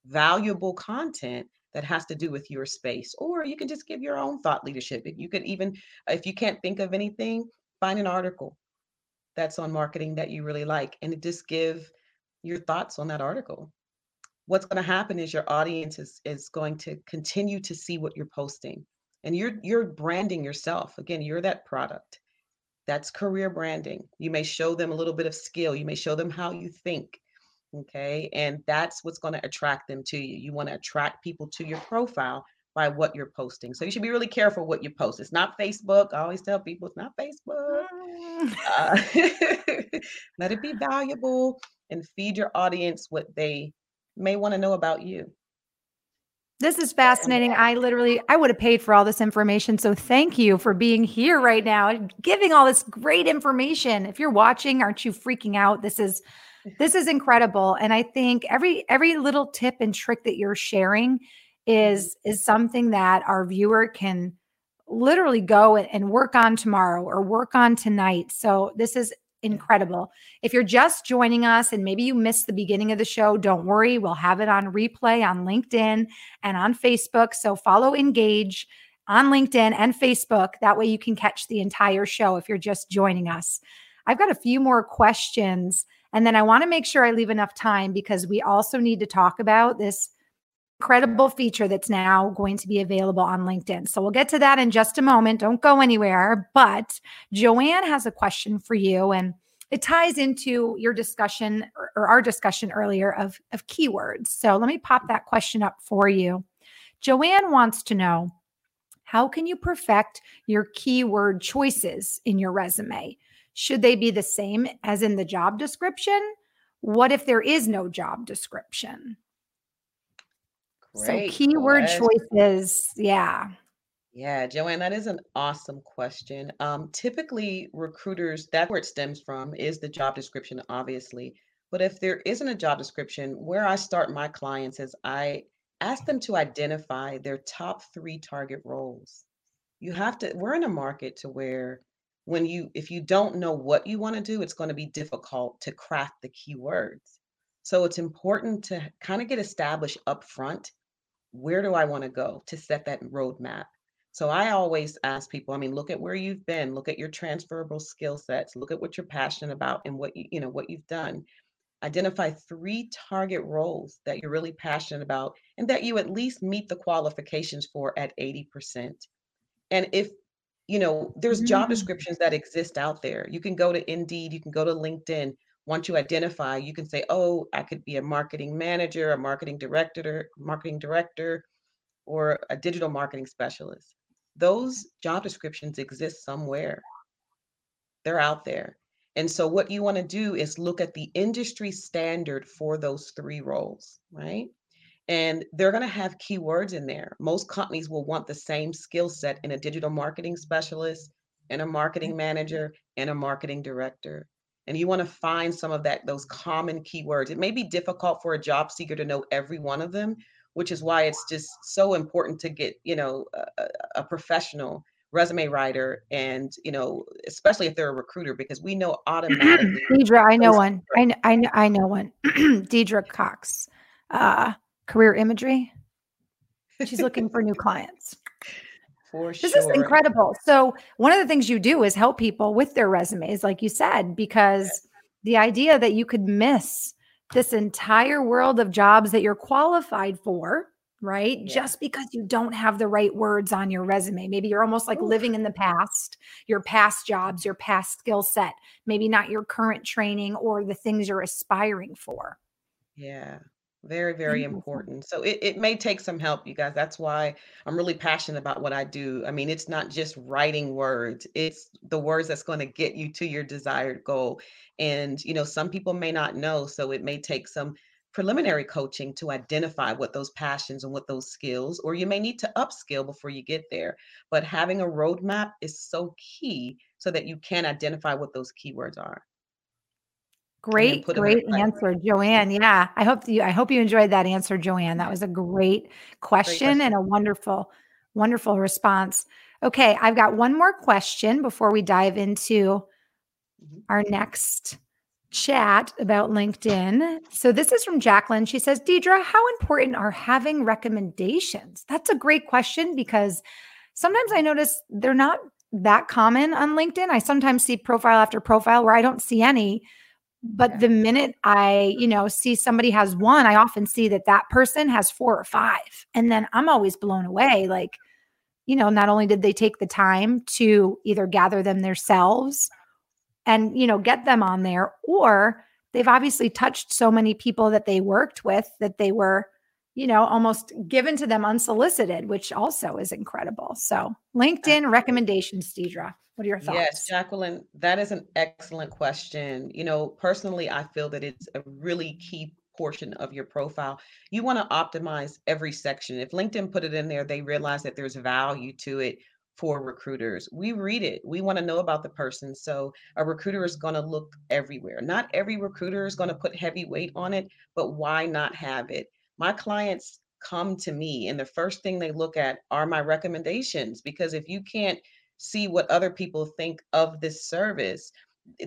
Valuable content that has to do with your space, or you can just give your own thought leadership. You could even, if you can't think of anything, find an article that's on marketing that you really like and just give your thoughts on that article. what's going to happen is your audience is, is going to continue to see what you're posting and you're you're branding yourself again you're that product that's career branding. You may show them a little bit of skill you may show them how you think okay and that's what's going to attract them to you. You want to attract people to your profile by what you're posting. So you should be really careful what you post. It's not facebook. I always tell people it's not facebook. Mm. uh, (laughs) let it be valuable and feed your audience what they may want to know about you.
This is fascinating. I literally I would have paid for all this information. So thank you for being here right now and giving all this great information. If you're watching, aren't you freaking out? This is this is incredible and I think every every little tip and trick that you're sharing is mm-hmm. is something that our viewer can literally go and work on tomorrow or work on tonight. So this is incredible. If you're just joining us and maybe you missed the beginning of the show, don't worry. We'll have it on replay on LinkedIn and on Facebook. So follow Engage on LinkedIn and Facebook. That way you can catch the entire show if you're just joining us. I've got a few more questions. And then I want to make sure I leave enough time because we also need to talk about this incredible feature that's now going to be available on LinkedIn. So we'll get to that in just a moment. Don't go anywhere. But Joanne has a question for you, and it ties into your discussion or, our discussion earlier of, of keywords. So let me pop that question up for you. Joanne wants to know how can you perfect your keyword choices in your resume? Should they be the same as in the job description? What if there is no job description? Great so keyword question. choices, yeah.
Yeah, Joanne, that is an awesome question. Um, typically, recruiters, that's where it stems from, is the job description, obviously. But if there isn't a job description, where I start my clients is I ask them to identify their top three target roles. You have to, we're in a market to where when you, if you don't know what you want to do, it's going to be difficult to craft the keywords. So it's important to kind of get established up front where do I want to go to set that roadmap? So I always ask people, I mean, look at where you've been, look at your transferable skill sets, look at what you're passionate about and what you, you know, what you've done. Identify three target roles that you're really passionate about and that you at least meet the qualifications for at 80%. And if you know, there's job mm. descriptions that exist out there. You can go to Indeed, you can go to LinkedIn, once you identify, you can say, oh, I could be a marketing manager, a marketing director, marketing director, or a digital marketing specialist. Those job descriptions exist somewhere. They're out there. And so what you want to do is look at the industry standard for those three roles, right? And they're going to have keywords in there. Most companies will want the same skill set in a digital marketing specialist, and a marketing mm-hmm. manager, and a marketing director and you want to find some of that those common keywords. It may be difficult for a job seeker to know every one of them which is why it's just so important to get you know a, a professional resume writer and you know especially if they're a recruiter because we know automatically (clears throat)
deidre i know one. I, know, I know i know one. (clears throat) Deidre cox uh career imagery. She's looking for new clients
for
this sure. is incredible. So, one of the things you do is help people with their resumes, like you said, because the idea that you could miss this entire world of jobs that you're qualified for, right? Yeah. Just because you don't have the right words on your resume. Maybe you're almost like Ooh. living in the past, your past jobs, your past skill set, maybe not your current training or the things you're aspiring for.
Yeah. Very, very important. So it, it may take some help, you guys. That's why I'm really passionate about what I do. I mean, it's not just writing words, it's the words that's going to get you to your desired goal. And, you know, some people may not know. So it may take some preliminary coaching to identify what those passions and what those skills, or you may need to upskill before you get there. But having a roadmap is so key so that you can identify what those keywords are.
Great, great answer, Joanne. Yeah, I hope you. I hope you enjoyed that answer, Joanne. That was a great question, great question. and a wonderful, wonderful response. Okay, I've got one more question before we dive into mm-hmm. our next chat about LinkedIn. So this is from Jacqueline. She says, Deidre, how important are having recommendations? That's a great question because sometimes I notice they're not that common on LinkedIn. I sometimes see profile after profile where I don't see any but yeah. the minute I, you know, see somebody has one, I often see that that person has four or five. And then I'm always blown away. Like, you know, not only did they take the time to either gather them themselves and, you know, get them on there, or they've obviously touched so many people that they worked with that they were, you know, almost given to them unsolicited, which also is incredible. So, LinkedIn recommendations, Deidre. What are your thoughts?
Yes, Jacqueline, that is an excellent question. You know, personally, I feel that it's a really key portion of your profile. You want to optimize every section. If LinkedIn put it in there, they realize that there's value to it for recruiters. We read it. We want to know about the person. So a recruiter is going to look everywhere. Not every recruiter is going to put heavy weight on it, but why not have it? My clients come to me and the first thing they look at are my recommendations because if you can't see what other people think of this service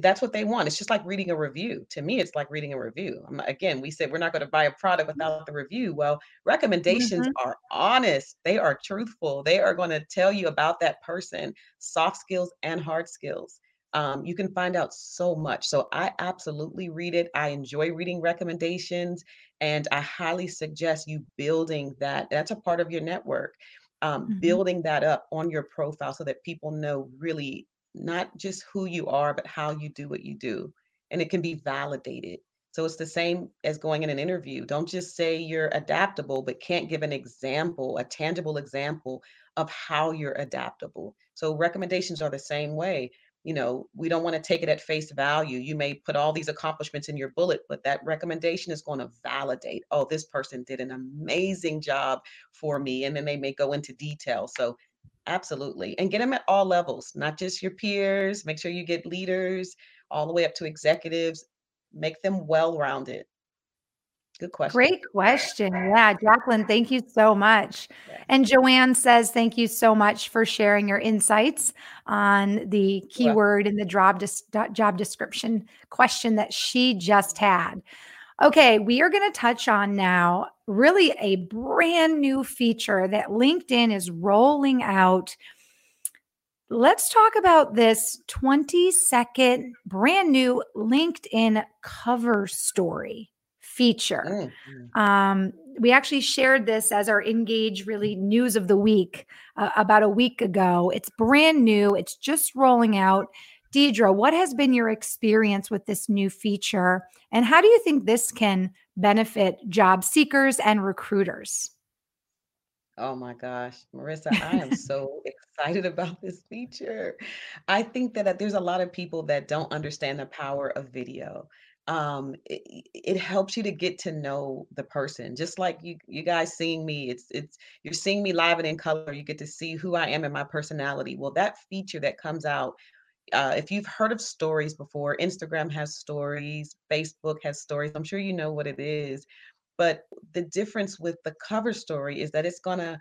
that's what they want. It's just like reading a review. To me it's like reading a review. Again we said we're not going to buy a product without the review. Well recommendations mm-hmm. are honest. They are truthful. They are going to tell you about that person soft skills and hard skills. Um, you can find out so much. So i absolutely read it. I enjoy reading recommendations and i highly suggest you building that. That's a part of your network um, mm-hmm. building that up on your profile so that people know really not just who you are, but how you do what you do. And it can be validated. So it's the same as going in an interview. Don't just say you're adaptable, but can't give an example, a tangible example of how you're adaptable. So recommendations are the same way you know, we don't want to take it at face value. You may put all these accomplishments in your bullet, but that recommendation is going to validate, oh, this person did an amazing job for me. And then they may go into detail. So, absolutely. And get them at all levels, not just your peers. Make sure you get leaders all the way up to executives. Make them well rounded. Good question.
Great question. Yeah, Jacqueline, thank you so much. And Joanne says, thank you so much for sharing your insights on the keyword in the job, des- job description question that she just had. Okay, we are going to touch on now really a brand new feature that LinkedIn is rolling out. Let's talk about this 20 second brand new LinkedIn cover story feature. Mm-hmm. Um, we actually shared this as our Engage really news of the week uh, about a week ago. It's brand new, it's just rolling out. Deidre, what has been your experience with this new feature? And how do you think this can benefit job seekers and recruiters?
Oh my gosh, Marissa, I am (laughs) so excited about this feature. I think that uh, there's a lot of people that don't understand the power of video um it, it helps you to get to know the person just like you you guys seeing me it's it's you're seeing me live and in color you get to see who i am and my personality. Well that feature that comes out uh, if you've heard of stories before instagram has stories facebook has stories i'm sure you know what it is but the difference with the cover story is that it's to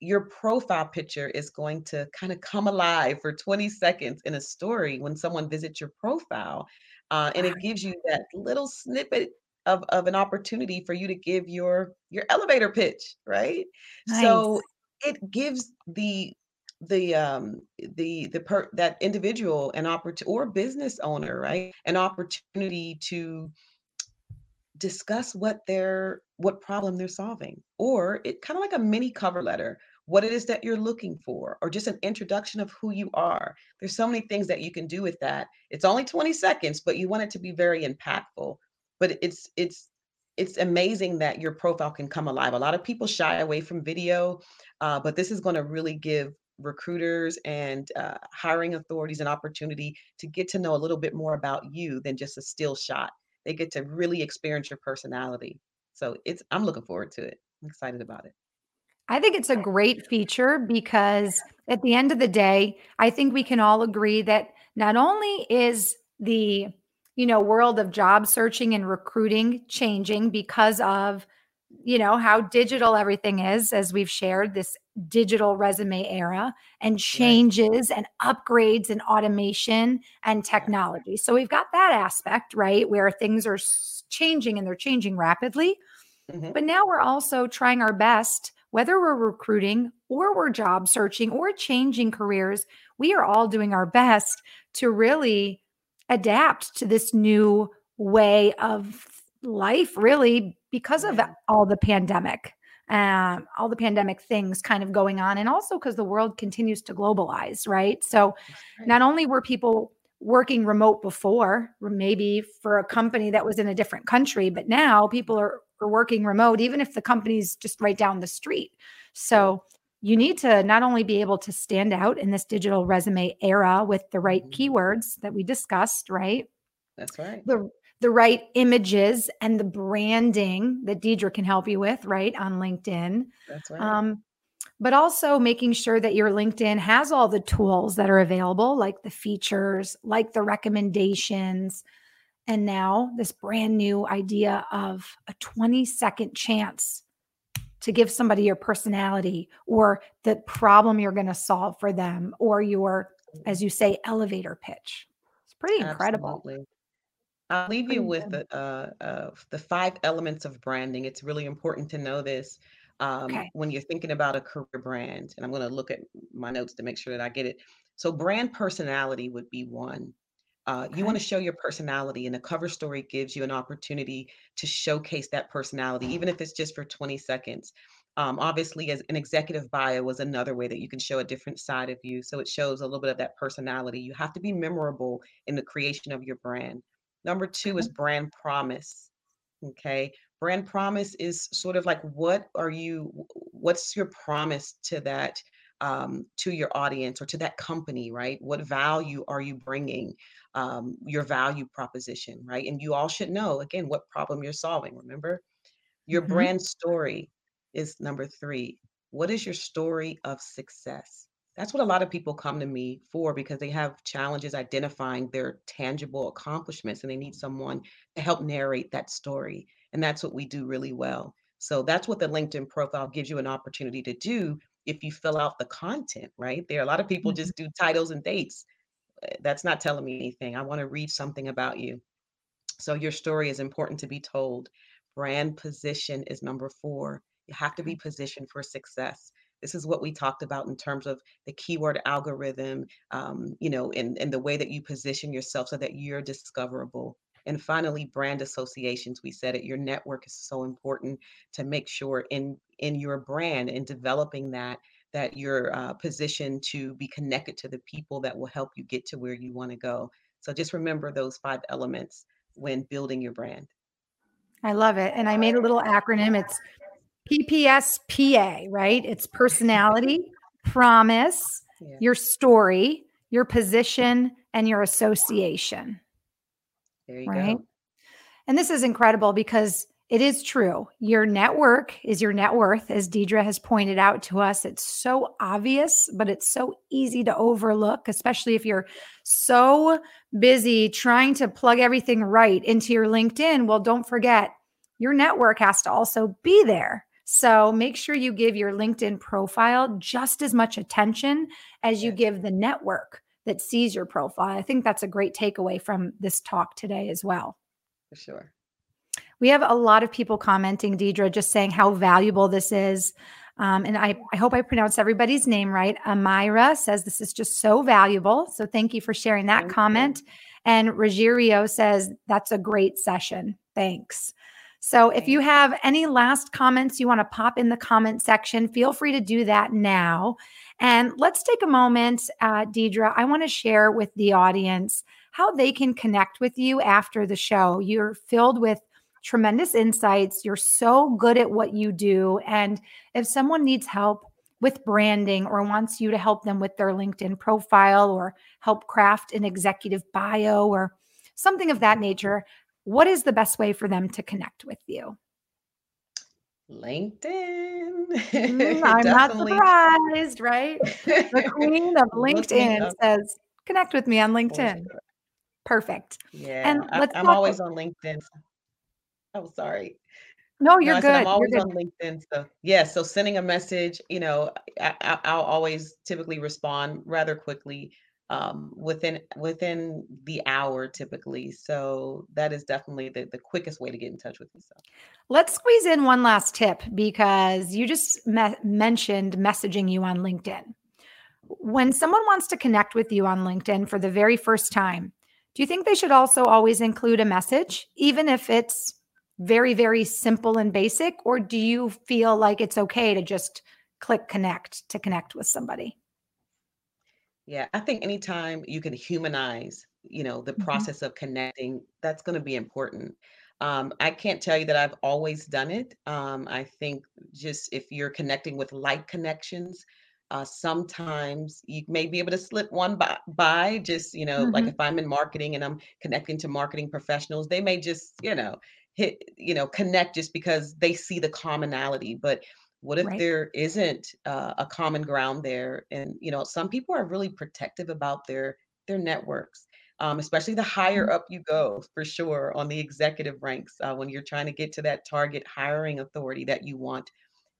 your profile picture is going to kind of come alive for 20 seconds in a story when someone visits your profile uh, and it gives you that little snippet of, of an opportunity for you to give your your elevator pitch right nice. so it gives the the um the the per that individual an opportunity or business owner right an opportunity to discuss what they're what problem they're solving or it kind of like a mini cover letter what it is that you're looking for, or just an introduction of who you are. There's so many things that you can do with that. It's only 20 seconds, but you want it to be very impactful. But it's it's it's amazing that your profile can come alive. A lot of people shy away from video, uh, but this is going to really give recruiters and uh, hiring authorities an opportunity to get to know a little bit more about you than just a still shot. They get to really experience your personality. So it's I'm looking forward to it. I'm excited about it.
I think it's a great feature because at the end of the day, I think we can all agree that not only is the you know world of job searching and recruiting changing because of you know how digital everything is as we've shared this digital resume era and changes right. and upgrades and automation and technology. So we've got that aspect, right, where things are changing and they're changing rapidly. Mm-hmm. But now we're also trying our best whether we're recruiting or we're job searching or changing careers, we are all doing our best to really adapt to this new way of life, really, because of all the pandemic, um, all the pandemic things kind of going on, and also because the world continues to globalize, right? So, not only were people working remote before, maybe for a company that was in a different country, but now people are, are working remote, even if the company's just right down the street. So, you need to not only be able to stand out in this digital resume era with the right mm-hmm. keywords that we discussed, right?
That's right.
The the right images and the branding that Deidre can help you with, right, on LinkedIn.
That's right. Um,
but also making sure that your LinkedIn has all the tools that are available, like the features, like the recommendations. And now, this brand new idea of a 20 second chance to give somebody your personality or the problem you're going to solve for them or your, as you say, elevator pitch. It's pretty incredible.
Absolutely. I'll leave you with the uh, uh, the five elements of branding. It's really important to know this um, okay. when you're thinking about a career brand. And I'm going to look at my notes to make sure that I get it. So, brand personality would be one. Uh, okay. You want to show your personality, and a cover story gives you an opportunity to showcase that personality, even if it's just for 20 seconds. Um, obviously, as an executive bio was another way that you can show a different side of you. So it shows a little bit of that personality. You have to be memorable in the creation of your brand. Number two is brand promise. Okay. Brand promise is sort of like what are you, what's your promise to that um, to your audience or to that company, right? What value are you bringing? Um, your value proposition, right? And you all should know again what problem you're solving. Remember, your mm-hmm. brand story is number three. What is your story of success? That's what a lot of people come to me for because they have challenges identifying their tangible accomplishments and they need someone to help narrate that story. And that's what we do really well. So that's what the LinkedIn profile gives you an opportunity to do if you fill out the content, right? There are a lot of people mm-hmm. just do titles and dates. Eh, that's not telling me anything. I want to read something about you. So your story is important to be told. Brand position is number four. You have to be positioned for success. This is what we talked about in terms of the keyword algorithm, um, you know, and, and the way that you position yourself so that you're discoverable. And finally, brand associations. We said it. Your network is so important to make sure in in your brand and developing that that you're uh, positioned to be connected to the people that will help you get to where you want to go. So just remember those five elements when building your brand.
I love it. And I made a little acronym. It's PPSPA, right? It's personality, promise, (laughs) yeah. your story, your position, and your association.
There you right? go.
And this is incredible because it is true. Your network is your net worth, as Deidre has pointed out to us. It's so obvious, but it's so easy to overlook, especially if you're so busy trying to plug everything right into your LinkedIn. Well, don't forget, your network has to also be there. So make sure you give your LinkedIn profile just as much attention as you give the network that sees your profile. I think that's a great takeaway from this talk today as well.
For sure.
We have a lot of people commenting, Deidre, just saying how valuable this is. Um, and I, I hope I pronounced everybody's name right. Amira says this is just so valuable. So thank you for sharing that thank comment. You. And Rogerio says that's a great session. Thanks. So if you have any last comments you want to pop in the comment section, feel free to do that now. And let's take a moment, uh, Deidre. I want to share with the audience how they can connect with you after the show. You're filled with tremendous insights. You're so good at what you do. And if someone needs help with branding or wants you to help them with their LinkedIn profile or help craft an executive bio or something of that nature, what is the best way for them to connect with you?
LinkedIn. (laughs)
Mm, I'm not surprised, right? The queen of (laughs) LinkedIn says, connect with me on LinkedIn. Perfect.
Yeah. And let's I, am always on LinkedIn. Oh, sorry.
No, you're no, good.
I'm always
on
LinkedIn. So yeah, so sending a message, you know, I, will always typically respond rather quickly um, within within the hour typically. So that is definitely the, the quickest way to get in touch with yourself.
Let's squeeze in one last tip because you just me- mentioned messaging you on LinkedIn. When someone wants to connect with you on LinkedIn for the very first time, Do you think they should also always include a message, even if it's very, very simple and basic? Or do you feel like it's okay to just click connect to connect with somebody?
Yeah, I think anytime you can humanize, you know, the
hmm
process of connecting, that's going to be important. Um, I can't tell you that I've always done it. Um, I think just if you're connecting with like connections, uh, sometimes you may be able to slip one by, by just, you know, like if
hmm
I'm in marketing and I'm connecting to marketing professionals, they may just, you know, hit, you know, connect just because they see the commonality. But what if
Right.
there isn't uh, a common ground there? And, you know, some people are really protective about their their networks. Um, especially the higher
Mhm.
up you go, for sure, on the executive ranks, uh, when you're trying to get to that target hiring authority that you want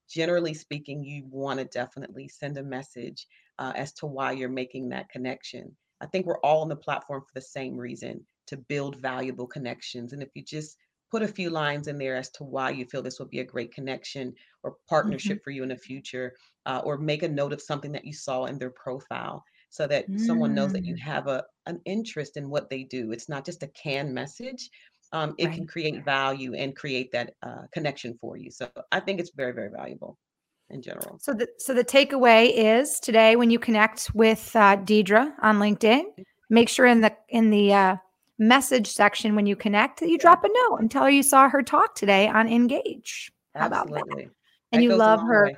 generally speaking, you want to definitely send a message uh, as to why you're making that connection. I think we're all on the platform for the same reason to build valuable connections. And if you just put a few lines in there as to why you feel this will be a great connection or partnership for you in the future, uh, or make a note of something that you saw in their profile so that someone knows that you
Mm,
have a, an interest in what they do. It's not just a canned message, um, it can create value and create that uh, connection for you. So I think it's very, very valuable in general.
So the so the takeaway is today when you connect with uh, Deidre on LinkedIn, make sure in the in the uh, message section when you connect that you drop a note and tell her you saw her talk today on Engage. How about that? And
That
you love her.
way.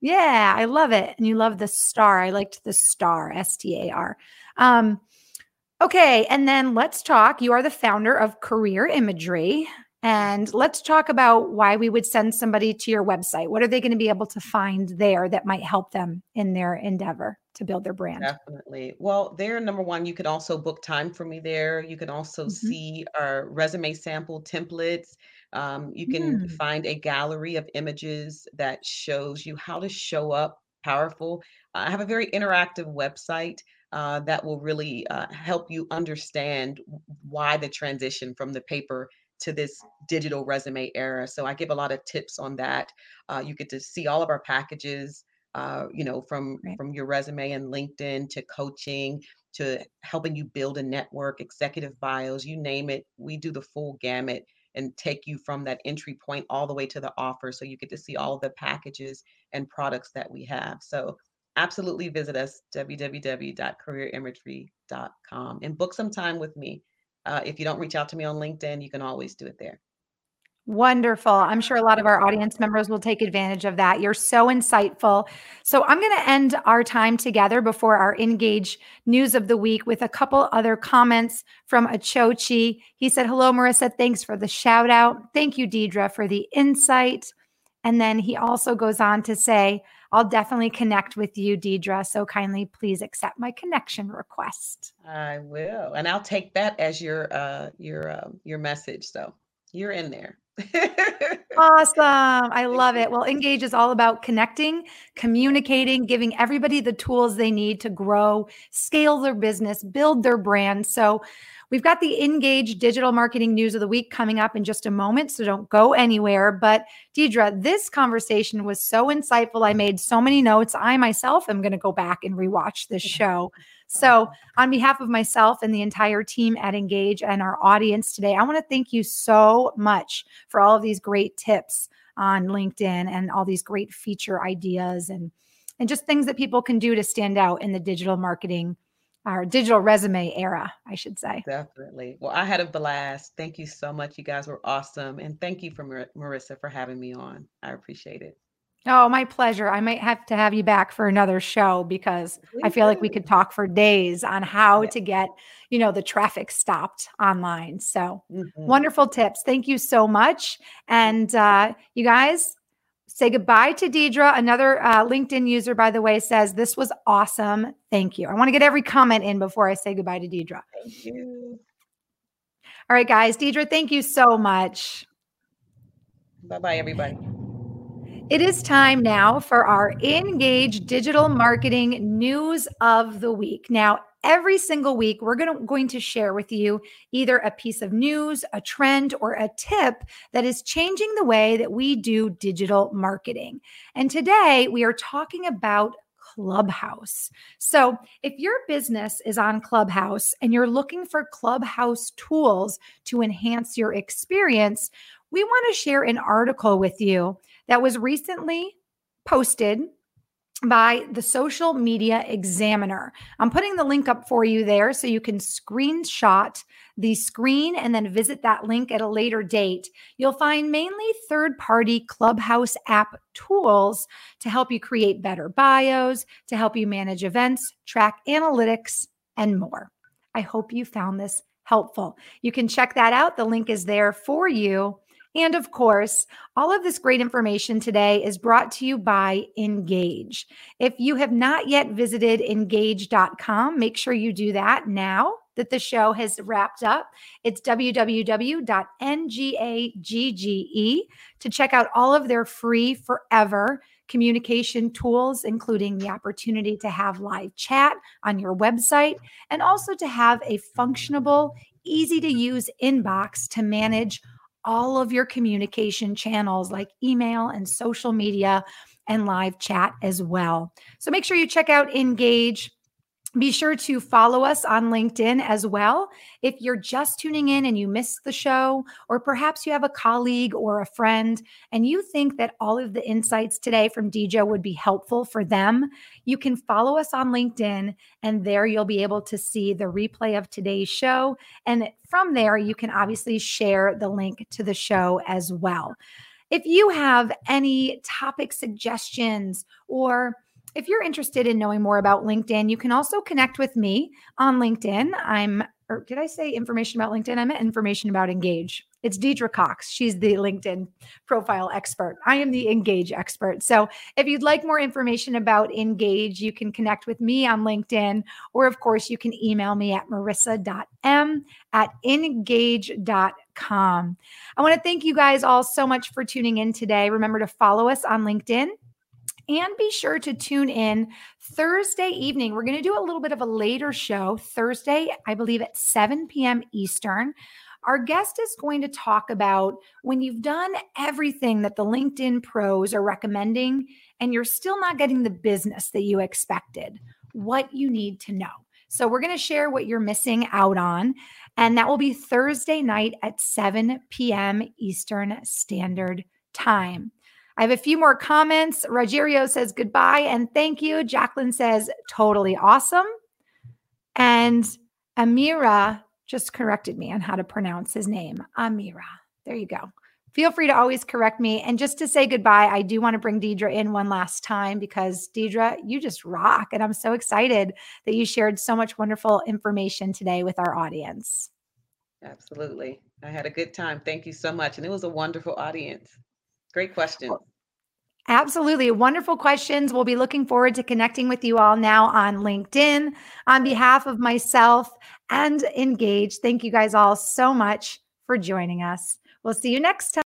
Yeah, I love it. And you love the star. I liked the star, S T A R. Um, Okay, and then let's talk. You are the founder of Career Imagery. And let's talk about why we would send somebody to your website. What are they going to be able to find there that might help them in their endeavor to build their brand?
Definitely. Well, there, number one, you could also book time for me there. You can also
Mhm.
see our resume sample templates. Um, you can
Mm,
find a gallery of images that shows you how to show up powerful. I have a very interactive website uh, that will really uh, help you understand why the transition from the paper to this digital resume era. So I give a lot of tips on that. Uh, you get to see all of our packages uh, you know, from
right.
from your resume and LinkedIn to coaching to helping you build a network, executive bios, you name it. We do the full gamut and take you from that entry point all the way to the offer. So you get to see all the packages and products that we have. So absolutely visit us, www.careerimagery.com, and book some time with me. Uh, if you don't reach out to me on LinkedIn, you can always do it there.
Wonderful. I'm sure a lot of our audience members will take advantage of that. You're so insightful. So, I'm going to end our time together before our Engage news of the week with a couple other comments from Achochi. He said, Hello, Marissa. Thanks for the shout out. Thank you, Deidre, for the insight. And then he also goes on to say, I'll definitely connect with you, Deidre. So kindly please accept my connection request.
I will, and I'll take that as your uh your um your message. So you're in there. (laughs)
Awesome. I love it. (laughs) Well, Engage is all about connecting, communicating, giving everybody the tools they need to grow, scale their business, build their brand. So, we've got the Engage digital marketing news of the week coming up in just a moment. So, don't go anywhere. But, Deidre, this conversation was so insightful. I made so many notes. I myself am going to go back and rewatch this show. So, on behalf of myself and the entire team at Engage and our audience today, I want to thank you so much for all of these great tips on LinkedIn and all these great feature ideas and and just things that people can do to stand out in the digital marketing or digital resume era, I should say.
Definitely. Well, I had a blast. Thank you so much. You guys were awesome, and thank you for Mar- Marissa for having me on. I appreciate it.
Oh, my pleasure. I might have to have you back for another show because I
Please
feel like we could talk for days on how
Yeah.
to get, you know, the traffic stopped online. So
Mhm.
wonderful tips. Thank you so much. And uh, you guys say goodbye to Deidre. Another uh, LinkedIn user, by the way, says this was awesome. Thank you. I want to get every comment in before I say goodbye to Deidre.
Thank you.
All right, guys. Deidre, thank you so much.
Bye bye, everybody.
It is time now for our Engage Digital Marketing News of the Week. Now, every single week, we're going to, going to share with you either a piece of news, a trend, or a tip that is changing the way that we do digital marketing. And today, we are talking about Clubhouse. So, if your business is on Clubhouse and you're looking for Clubhouse tools to enhance your experience, we want to share an article with you that was recently posted by the Social Media Examiner. I'm putting the link up for you there so you can screenshot the screen and then visit that link at a later date. You'll find mainly third party Clubhouse app tools to help you create better bios, to help you manage events, track analytics, and more. I hope you found this helpful. You can check that out. The link is there for you and of course, all of this great information today is brought to you by Engage. If you have not yet visited engage.com, make sure you do that now that the show has wrapped up. It's www.ngagge to check out all of their free forever communication tools, including the opportunity to have live chat on your website and also to have a functionable, easy to use inbox to manage all of your communication channels like email and social media and live chat as well. So make sure you check out Engage. Be sure to follow us on LinkedIn as well. If you're just tuning in and you missed the show, or perhaps you have a colleague or a friend and you think that all of the insights today from DJ would be helpful for them, you can follow us on LinkedIn and there you'll be able to see the replay of today's show. And from there, you can obviously share the link to the show as well. If you have any topic suggestions or if you're interested in knowing more about LinkedIn, you can also connect with me on LinkedIn. I'm, or did I say information about LinkedIn? I meant information about Engage. It's Deidre Cox. She's the LinkedIn profile expert. I am the Engage expert. So if you'd like more information about Engage, you can connect with me on LinkedIn, or of course, you can email me at marissa.m at engage.com. I want to thank you guys all so much for tuning in today. Remember to follow us on LinkedIn and be sure to tune in Thursday evening. We're going to do a little bit of a later show, Thursday, I believe at 7 p.m. Eastern. Our guest is going to talk about when you've done everything that the LinkedIn pros are recommending and you're still not getting the business that you expected, what you need to know. So, we're going to share what you're missing out on. And that will be Thursday night at 7 p.m. Eastern Standard Time. I have a few more comments. Rogerio says goodbye and thank you. Jacqueline says totally awesome. And Amira just corrected me on how to pronounce his name. Amira. There you go. Feel free to always correct me. And just to say goodbye, I do want to bring Deidre in one last time because Deidre, you just rock. And I'm so excited that you shared so much wonderful information today with our audience.
Absolutely. I had a good time. Thank you so much. And it was a wonderful audience. Great question.
Absolutely. Wonderful questions. We'll be looking forward to connecting with you all now on LinkedIn. On behalf of myself and Engage, thank you guys all so much for joining us. We'll see you next time.